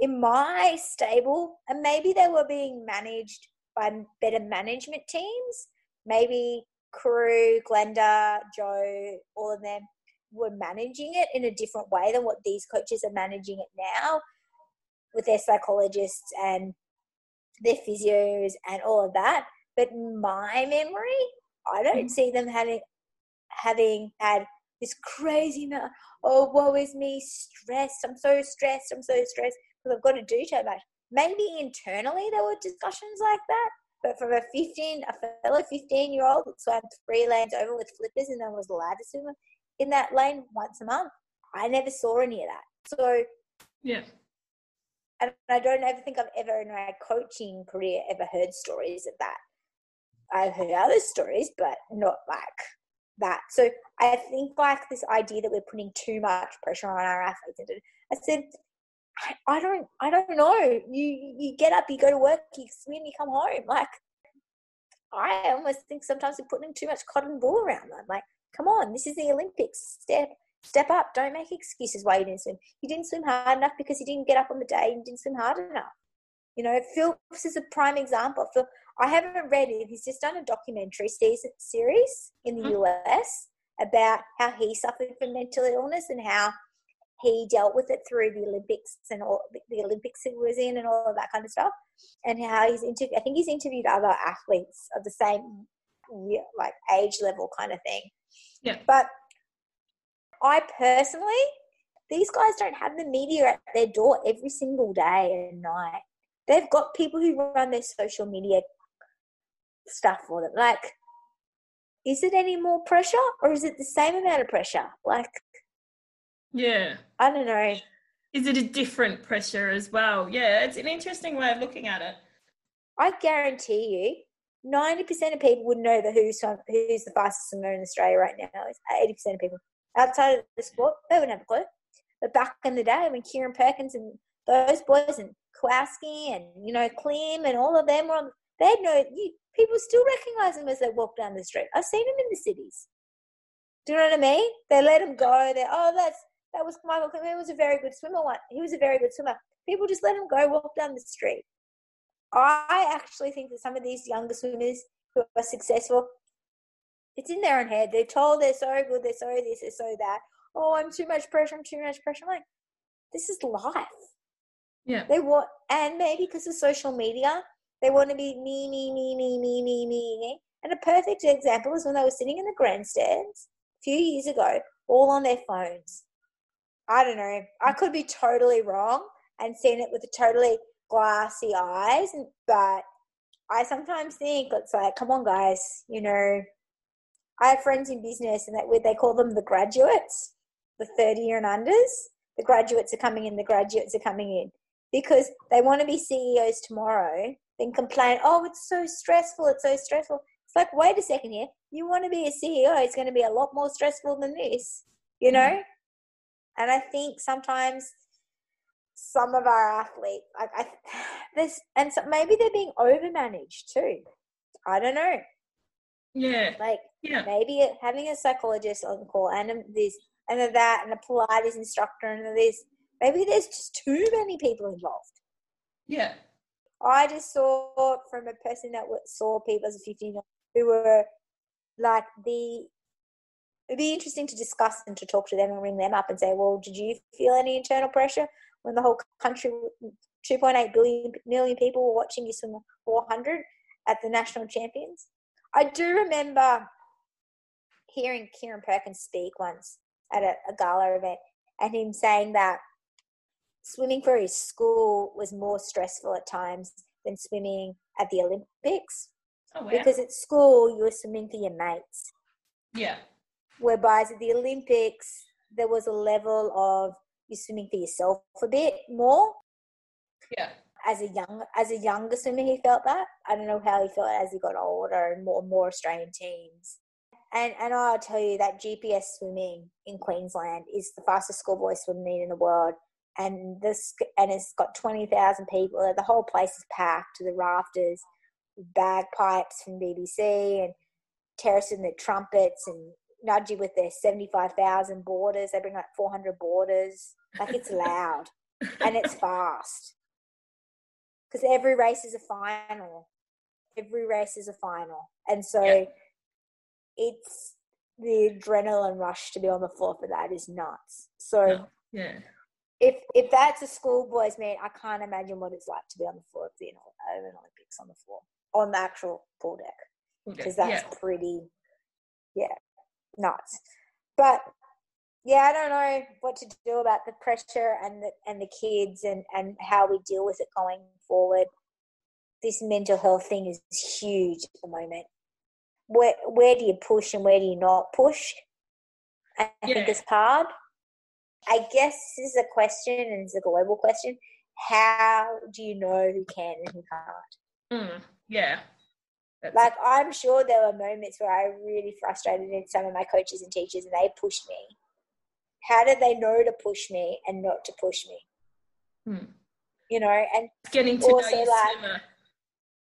in my stable, and maybe they were being managed by better management teams. Maybe Carew, Glenda, Joe, all of them were managing it in a different way than what these coaches are managing it now with their psychologists and their physios and all of that. But my memory, I don't Mhm. see them having having had this crazy amount. Oh, woe is me, stressed. I'm so stressed. I'm so stressed because I've got to do so much. Maybe internally there were discussions like that, but from a 15, a fellow 15 year old that swam three lanes over with flippers and then was allowed to swim in that lane once a month, I never saw any of that. So Yeah. and I don't ever think I've ever in my coaching career ever heard stories of that. I've heard other stories, but not like that. So I think like this idea that we're putting too much pressure on our athletes. I said, I, don't, I don't know. You you get up, you go to work, you swim, you come home. Like I almost think sometimes we're putting too much cotton wool around them. Like, come on, this is the Olympics. Step step up. Don't make excuses why you didn't swim. You didn't swim hard enough because you didn't get up on the day and didn't swim hard enough. You know, Phelps is a prime example. Phil, I haven't read it. He's just done a documentary series in the Mhm. US about how he suffered from mental illness and how he dealt with it through the Olympics and all the Olympics he was in and all of that kind of stuff. And how he's interviewed, I think he's interviewed other athletes of the same year, like age level kind of thing. Yeah. But I personally, these guys don't have the media at their door every single day and night. They've got people who run their social media stuff for them. Like, is it any more pressure or is it the same amount of pressure? Like, Yeah. I don't know. Is it a different pressure as well? Yeah, it's an interesting way of looking at it. I guarantee you, 90% of people would know the who's, who's the fastest swimmer in Australia right now. It's 80% of people. Outside of the sport, they wouldn't have a clue. But back in the day when Kieren Perkins and those boys and Kowalski and, you know, Klim and all of them were on, they'd know, you, people still recognize them as they walk down the street. I've seen them in the cities. Do you know what I mean? They let them go. They oh, that's that was Michael. He was a very good swimmer. One, he was a very good swimmer. People just let him go walk down the street. I actually think that some of these younger swimmers who are successful, it's in their own head. They're told they're so good, they're so this, they're so that. Oh, I'm too much pressure. I'm too much pressure. I'm like, this is life. Yeah. They want, and maybe because of social media, they want to be me, me, me, me, me, me, me, me. And a perfect example is when they were sitting in the grandstands a few years ago, all on their phones. I don't know. I could be totally wrong and seen it with totally glassy eyes, but I sometimes think it's like, come on, guys, you know. I have friends in business, and that they call them the graduates, the thirty year and unders. The graduates are coming in. The graduates are coming in because they want to be CEOs tomorrow. Then complain, oh, it's so stressful. It's so stressful. It's like, wait a second here. You want to be a CEO? It's going to be a lot more stressful than this, you know. Mm-hmm. And I think sometimes some of our athletes, like I, this, and so maybe they're being overmanaged too. I don't know. Yeah. Like Yeah. maybe having a psychologist on call and this and that and a Pilates instructor and this. Maybe there's just too many people involved. Yeah. I just saw from a person that saw people as a 15 who were like the. It'd be interesting to discuss and to talk to them and ring them up and say, well, did you feel any internal pressure when the whole country, 2.8 billion million people were watching you swim 400 at the national champions? I do remember hearing Kieren Perkins speak once at a, a gala event and him saying that swimming for his school was more stressful at times than swimming at the Olympics Oh wow. because at school you were swimming for your mates, yeah. Whereas at the Olympics there was a level of you're swimming for yourself a bit more. Yeah. As a young as a younger swimmer, he felt that. I don't know how he felt as he got older and more more Australian teams. And and I'll tell you that GPS swimming in Queensland is the fastest schoolboy swim meet in the world. And this and it's got twenty thousand people. The whole place is packed to the rafters, bagpipes from BBC and Terrace and their trumpets and Nudgee with their seventy five thousand boarders. They bring like four hundred boarders. Like it's loud and it's fast because every race is a final. Every race is a final, and so Yeah. it's the adrenaline rush to be on the floor for that is nuts. So No. Yeah. If if that's a schoolboys meet, I can't imagine what it's like to be on the floor of the of an uh, Olympics on the floor on the actual pool deck because that's yeah. pretty, yeah, nuts. But yeah, I don't know what to do about the pressure and the and the kids and and how we deal with it going forward. This mental health thing is huge at the moment. Where where do you push and where do you not push? I I think it's hard. I guess this is a question and it's a global question. How do you know who can and who can't? Mm, yeah. That's Like I'm sure there were moments where I really frustrated in some of my coaches and teachers and they pushed me. How did they know to push me and not to push me? Hmm. You know, and getting to also, know your like- swimmer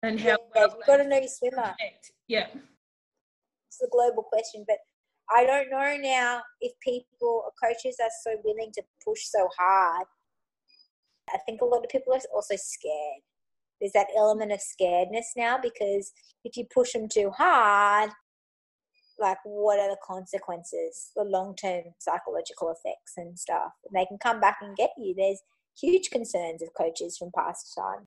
and yeah, how well you've got to know your swimmer. connect. Yeah. It's a global question, but I don't know now if people, or coaches are so willing to push so hard. I think a lot of people are also scared. There's that element of scaredness now because if you push them too hard, like what are the consequences, the long term psychological effects and stuff? And they can come back and get you. There's huge concerns of coaches from past time.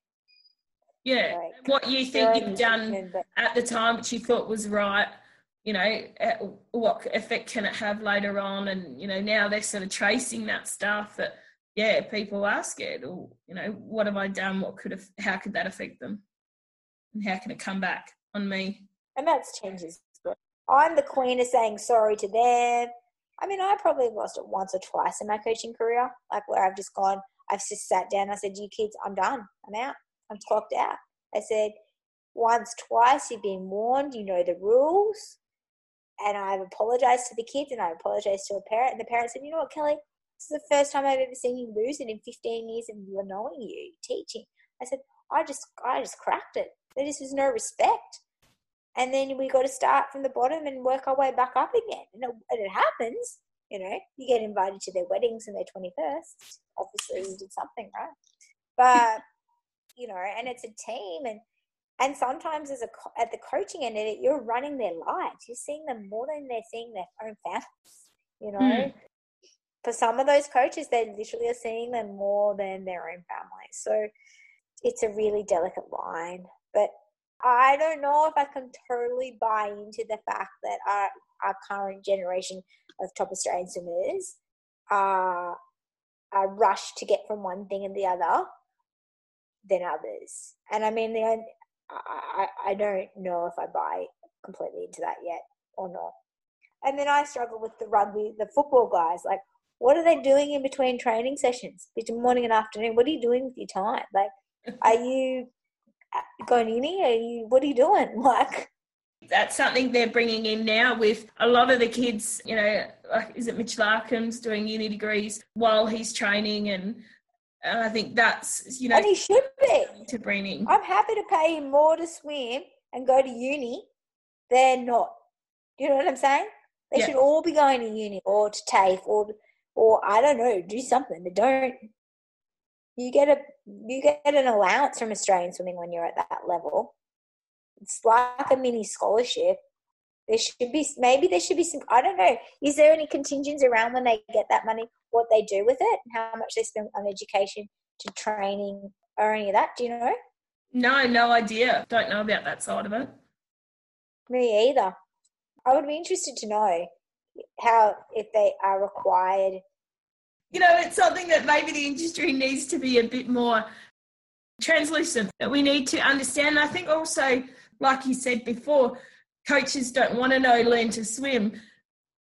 Yeah. Like, what you think you've done at the time which you thought was right you know what effect can it have later on and you know now they're sort of tracing that stuff that yeah people are scared or you know what have i done what could have how could that affect them and how can it come back on me and that's changes. I'm the queen of saying sorry to them. I mean, I probably lost it once or twice in my coaching career, like where I've just gone, I've just sat down. I said, "You kids, I'm done. I'm out. I'm clocked out." I said, "Once, twice, you've been warned. You know the rules." And I've apologized to the kids, and I apologized to a parent. And the parent said, "You know what, Kelly? This is the first time I've ever seen you lose it in 15 years of knowing you teaching." I said, "I just, I just cracked it. There just was no respect." and then we got to start from the bottom and work our way back up again. And it, and it happens, you know. You get invited to their weddings and their twenty first. Obviously, you did something right, but you know, and it's a team, and and sometimes as a at the coaching end of it, you're running their lives. You're seeing them more than they're seeing their own families. You know, Mm. for some of those coaches, they literally are seeing them more than their own families. So it's a really delicate line, but I don't know if I can totally buy into the fact that our, our current generation of top Australian swimmers are, are rushed to get from one thing and the other than others. And I mean, the, I, I don't know if I buy completely into that yet or not. And then I struggle with the rugby, the football guys. Like, what are they doing in between training sessions, between morning and afternoon? What are you doing with your time? Like, are you uh, going uni? Are you? What are you doing? Like, that's something they're bringing in now with a lot of the kids you know like is it mitch Larkin's doing uni degrees while he's training and, and i think that's you know and he should be. to bring in I'm happy to pay him more to swim and go to uni than not. You know what I'm saying? They Yeah. should all be going to uni or to TAFE or or I don't know, do something. But don't you get a you get an allowance from Australian swimming when you're at that level. It's like a mini scholarship. There should be maybe there should be some I don't know. Is there any contingents around when they get that money, what they do with it, and how much they spend on education to training or any of that? Do you know? no no idea don't know about that side of it Me either. I would be interested to know how if they are required. you know it's something that maybe the industry needs to be a bit more translucent that we need to understand i think also like you said before coaches don't want to know learn to swim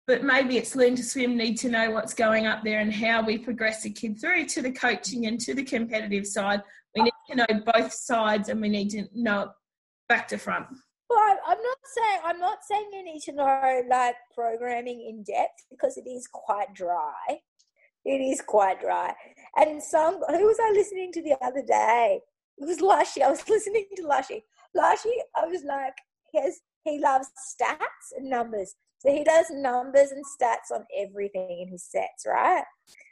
but maybe it's learn to swim need to know what's going up there and how we progress a kid through to the coaching and to the competitive side we need to know both sides and we need to know back to front Well, I'm not saying I'm not saying you need to know like programming in depth because it is quite dry. It is quite dry. And some who was I listening to the other day? It was Lushy. I was listening to Lushy. Lushy, I was like, he has he loves stats and numbers. So he does numbers and stats on everything in his sets, right?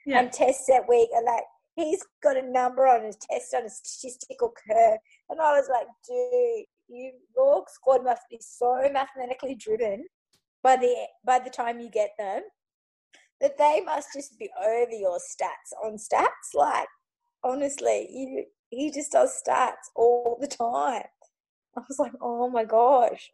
Yeah. And test set week, and like he's got a number on his test on a statistical curve. And I was like, dude, you your squad must be so mathematically driven by the by the time you get them that they must just be over your stats on stats. Like honestly, you he just does stats all the time. I was like, oh my gosh.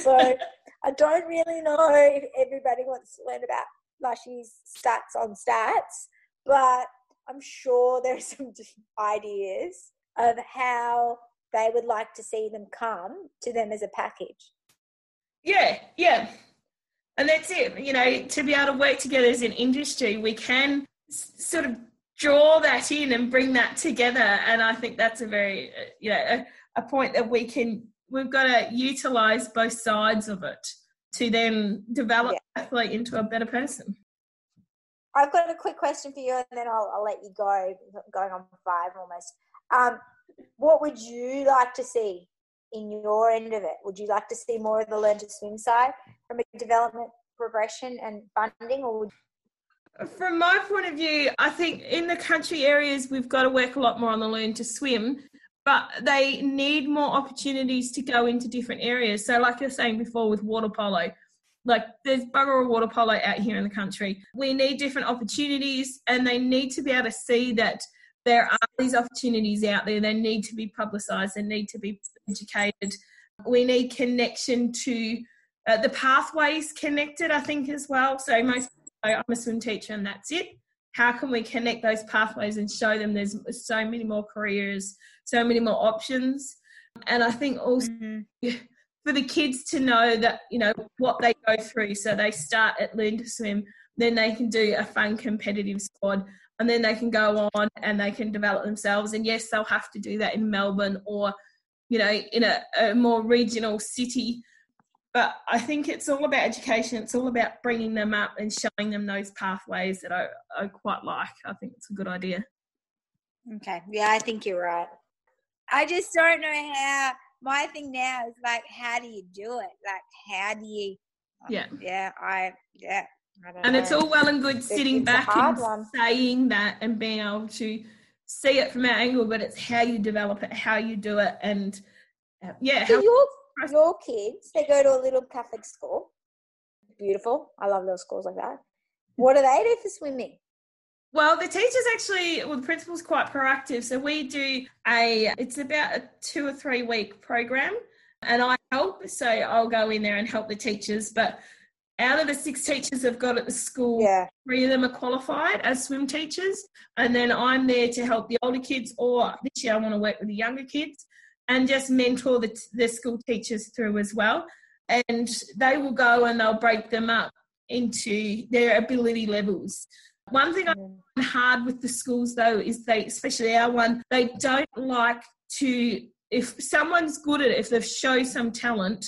So I don't really know if everybody wants to learn about Lushy's stats on stats, but I'm sure there are some ideas of how they would like to see them come to them as a package. Yeah, yeah. And that's it. You know, to be able to work together as an industry, we can sort of draw that in and bring that together. And I think that's a very, uh, you know, a, a point that we can, we've got to utilize both sides of it to then develop yeah. athlete into a better person. I've got a quick question for you, and then I'll, I'll let you go. Going on five almost. Um, what would you like to see in your end of it? Would you like to see more of the learn to swim side from a development progression and funding, or would from my point of view, I think in the country areas we've got to work a lot more on the learn to swim, but they need more opportunities to go into different areas. So, like was saying before with water polo, like there's bugger all water polo out here in the country. We need different opportunities, and they need to be able to see that there are these opportunities out there. They need to be publicised. They need to be educated. We need connection to uh, the pathways connected. I think as well. So most I'm a swim teacher, and that's it. How can we connect those pathways and show them there's so many more careers, so many more options? And I think also mm-hmm. for the kids to know that you know what they go through. So they start at learn to swim, then they can do a fun competitive squad, and then they can go on and they can develop themselves. And yes, they'll have to do that in Melbourne or you know in a, a more regional city. But I think it's all about education. It's all about bringing them up and showing them those pathways that I, I quite like. I think it's a good idea. Okay. Yeah, I think you're right. I just don't know how my thing now is like, how do you do it? Like, how do you? Yeah. Yeah. I. Yeah. I and know. it's all well and good sitting it's back and one. saying that and being able to see it from our angle, but it's how you develop it, how you do it, and uh, yeah. So your your kids, they go to a little Catholic school. Beautiful. I love little schools like that. What do they do for swimming? Well, the teachers actually, well, the principal's quite proactive. So we do a, it's about a two or three week program, and I help. So I'll go in there and help the teachers. But out of the six teachers I've got at the school, yeah. three of them are qualified as swim teachers, and then I'm there to help the older kids. Or this year, I want to work with the younger kids and just mentor the, the school teachers through as well. And they will go and they'll break them up into their ability levels. One thing I find hard with the schools though is they, especially our one, they don't like to, if someone's good at it, if they've shown some talent,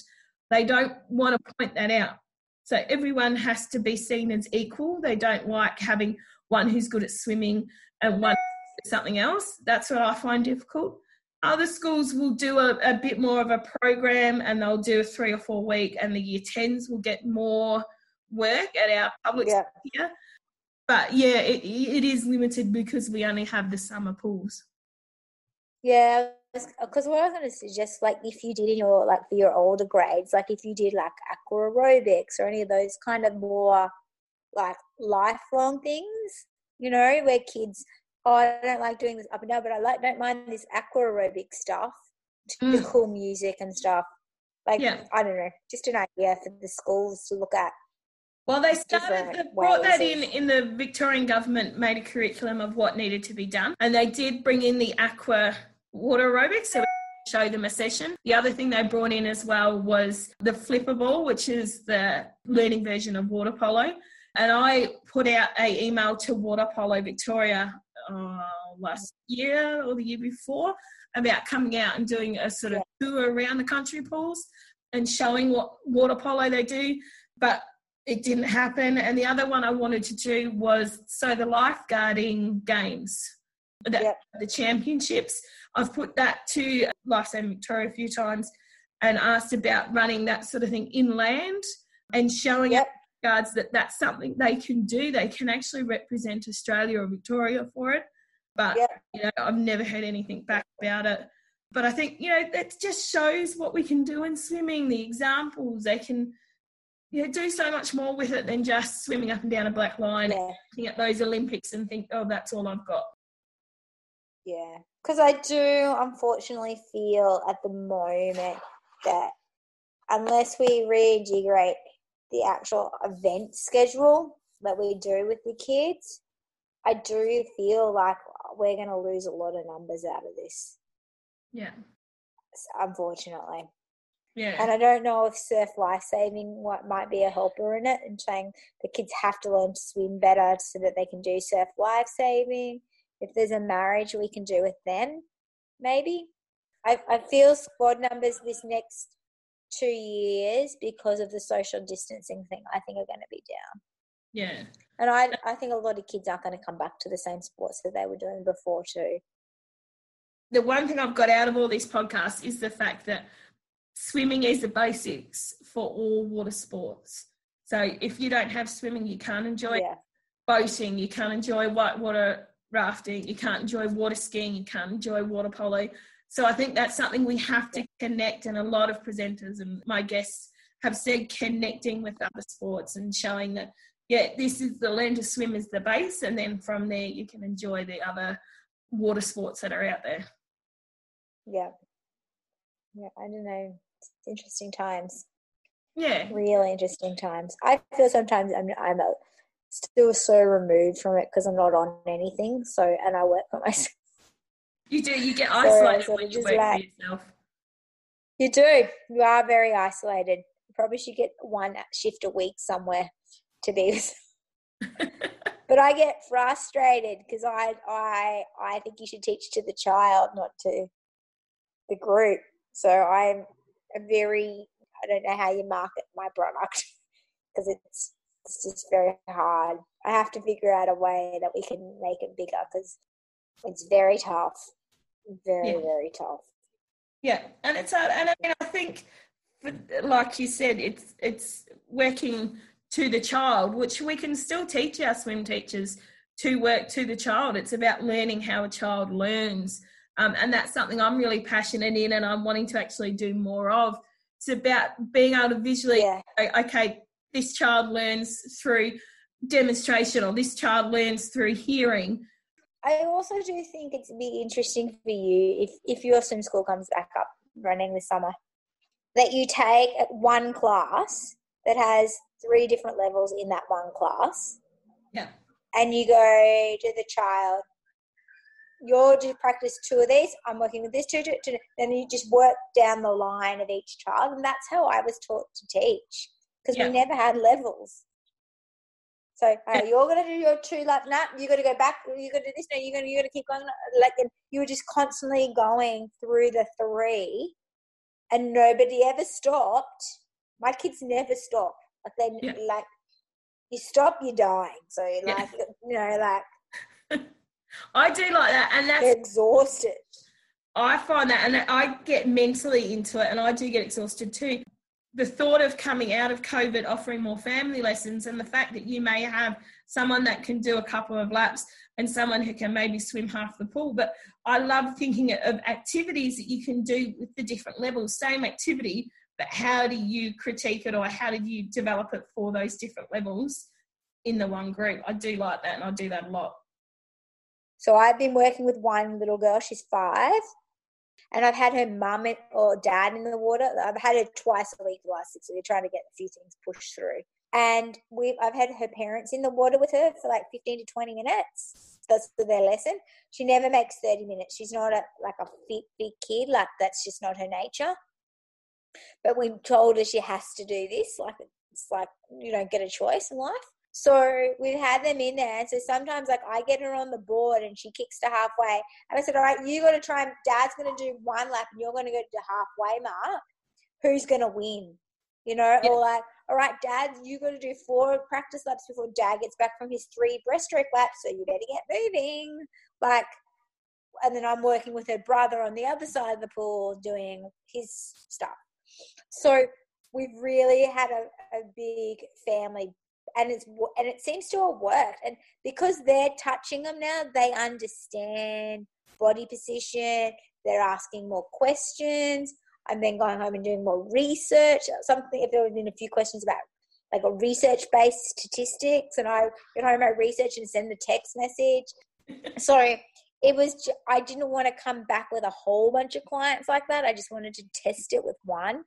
they don't want to point that out. So everyone has to be seen as equal. They don't like having one who's good at swimming and one something else. That's what I find difficult. Other schools will do a, a bit more of a program and they'll do a three or four week, and the year 10s will get more work at our public yeah. here. But yeah, it, it is limited because we only have the summer pools. Yeah, because what I was going to suggest, like if you did in your like for your older grades, like if you did like aqua aerobics or any of those kind of more like lifelong things, you know, where kids oh, I don't like doing this up and down, but I like don't mind this aqua aerobic stuff, mm. the cool music and stuff. Like yeah. I don't know, just an idea for the schools to look at. Well, they started they brought that in in the Victorian government made a curriculum of what needed to be done, and they did bring in the aqua water aerobics. So show them a session. The other thing they brought in as well was the Flippa which is the learning version of water polo. And I put out a email to Water Polo Victoria uh, last year or the year before about coming out and doing a sort of tour around the country pools and showing what water polo they do, but it didn't happen. And the other one I wanted to do was so the lifeguarding games, the, yep. the championships. I've put that to Lifesaving Victoria a few times and asked about running that sort of thing inland and showing yep guards that that's something they can do. They can actually represent Australia or Victoria for it. But yep. you know, I've never heard anything back about it. But I think you know that just shows what we can do in swimming. The examples they can you know, do so much more with it than just swimming up and down a black line, yeah. looking at those Olympics and think, oh, that's all I've got. Yeah, Because I do unfortunately feel at the moment that unless we reinvigorate the actual event schedule that we do with the kids, I do feel like we're going to lose a lot of numbers out of this. Yeah. Unfortunately. Yeah. And I don't know if surf life saving what might be a helper in it and saying the kids have to learn to swim better so that they can do surf life saving. If there's a marriage we can do with them, maybe. I, I feel squad numbers this next two years because of the social distancing thing, I think are going to be down. Yeah. And I, I think a lot of kids aren't going to come back to the same sports that they were doing before too. The one thing I've got out of all these podcasts is the fact that swimming is the basics for all water sports. So if you don't have swimming, you can't enjoy Yeah. boating, you can't enjoy whitewater rafting, you can't enjoy water skiing, you can't enjoy water polo. So I think that's something we have to connect, and a lot of presenters and my guests have said connecting with other sports and showing that yeah, this is the learn to swim is the base, and then from there you can enjoy the other water sports that are out there. Yeah. Yeah, I don't know. It's interesting times. Yeah, Really interesting times. I feel sometimes I'm I'm a, still so removed from it because I'm not on anything. So and I work for myself. You do. You get isolated so when you work like- for yourself. You do. You are very isolated. You probably should get one shift a week somewhere to be with. but I get frustrated because I I I think you should teach to the child, not to the group. So I'm a very I don't know how you market my product because it's it's just very hard. I have to figure out a way that we can make it bigger because it's very tough, very Yeah. very tough. Yeah, and it's hard. And I mean, I think, for, like you said, it's it's working to the child, which we can still teach our swim teachers to work to the child. It's about learning how a child learns, um, and that's something I'm really passionate in, and I'm wanting to actually do more of. It's about being able to visually, Yeah. okay, this child learns through demonstration, or this child learns through hearing. I also do think it's be interesting for you if if your swim school comes back up running this summer, that you take one class that has three different levels in that one class, Yeah. and you go to the child. You're to practice two of these. I'm working with this two, two, two. Then you just work down the line of each child, and that's how I was taught to teach because Yeah. we never had levels. So uh, Yeah. you're gonna do your two lap nap. You're gonna go back. You're gonna do this. No, you're gonna you're gonna keep going. Like and you were just constantly going through the three, and nobody ever stopped. My kids never stop. Like they Yeah. like you stop, you're dying. So you're like you know like I do like that, and that's exhausted. I find that, and I get mentally into it, and I do get exhausted too. The thought of coming out of COVID, offering more family lessons, and the fact that you may have someone that can do a couple of laps and someone who can maybe swim half the pool. But I love thinking of activities that you can do with the different levels, same activity, but how do you critique it or how did you develop it for those different levels in the one group? I do like that, and I do that a lot. So I've been working with one little girl. She's five, and I've had her mum or dad in the water. I've had her twice a week the last six weeks, trying to get a few things pushed through. And we've I've had her parents in the water with her for like fifteen to twenty minutes. That's their lesson. She never makes thirty minutes. She's not a like a fit big kid. Like that's just not her nature. But we told her she has to do this. Like it's like you don't get a choice in life. So we've had them in there. And so sometimes, like, I get her on the board and she kicks to halfway. And I said, All right, you got to try and dad's going to do one lap and you're going to go to the halfway mark. Who's going to win? You know, Yeah. or like, All right, dad, you got to do four practice laps before dad gets back from his three breaststroke laps. So you better get moving. Like, and then I'm working with her brother on the other side of the pool doing his stuff. So we've really had a, a big family and it's and it seems to have worked and because they're touching them now they understand body position they're asking more questions i'm then going home and doing more research something if there have been a few questions about like a research based statistics and i get home my research and send the text message so it was I didn't want to come back with a whole bunch of clients like that. I just wanted to test it with one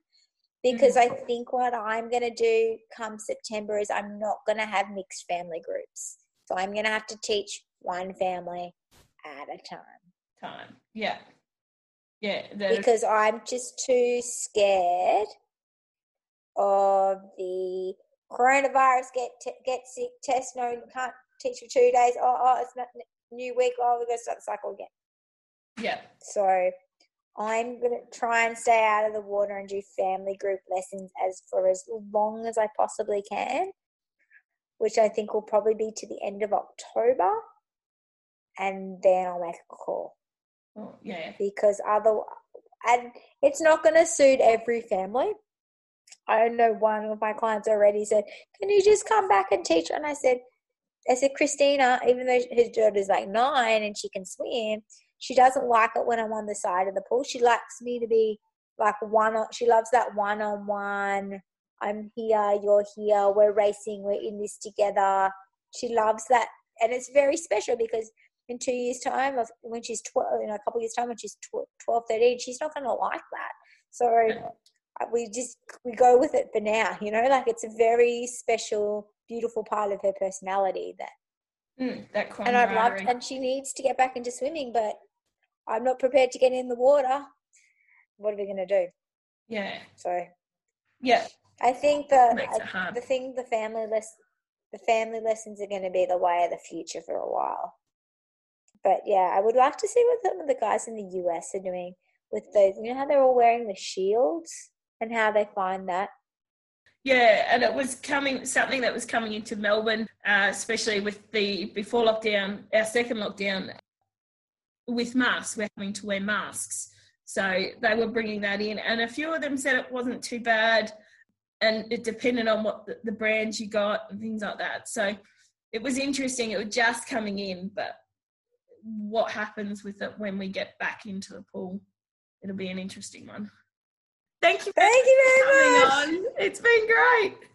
because I mm. think what I'm going to do come September is I'm not going to have mixed family groups. So I'm going to have to teach one family at a time Time. Yeah. Yeah. is- because I'm just too scared of the coronavirus. Get t- get sick, test no, you can't teach for two days. Oh, oh it's not new week. Oh, we're going to start the cycle again. yeah. So I'm going to try and stay out of the water and do family group lessons as for as long as I possibly can, which I think will probably be to the end of October. And then I'll make a call Oh, yeah. because other and it's not going to suit every family. I know one of my clients already said, "Can you just come back and teach?" And I said, "I said Christina, even though his daughter's like nine and she can swim, she doesn't like it when I'm on the side of the pool. She likes me to be like one. on She loves that one on one. I'm here, you're here, we're racing, we're in this together. She loves that, and it's very special because in two years' time, of- when she's 12, in a couple years' time, when she's tw- 12, 13, she's not going to like that. So uh, we just, we go with it for now, you know, like it's a very special, beautiful part of her personality that, Mm, that and I'd love, and she needs to get back into swimming, but I'm not prepared to get in the water. What are we going to do? Yeah. So Yeah. I think the, I- the thing, the family less, the family lessons are going to be the way of the future for a while. But yeah, I would like to see what some of the guys in the US are doing with those. You know how they're all wearing the shields and how they find that. Yeah, and it was coming something that was coming into Melbourne, uh, especially with the before lockdown, our second lockdown, with masks. We're having to wear masks, so they were bringing that in, and a few of them said it wasn't too bad, and it depended on what the, the brands you got and things like that. So it was interesting. It was just coming in, but what happens with it when we get back into the pool? It'll be an interesting one. Thank you. Thank you very much. on. It's been great.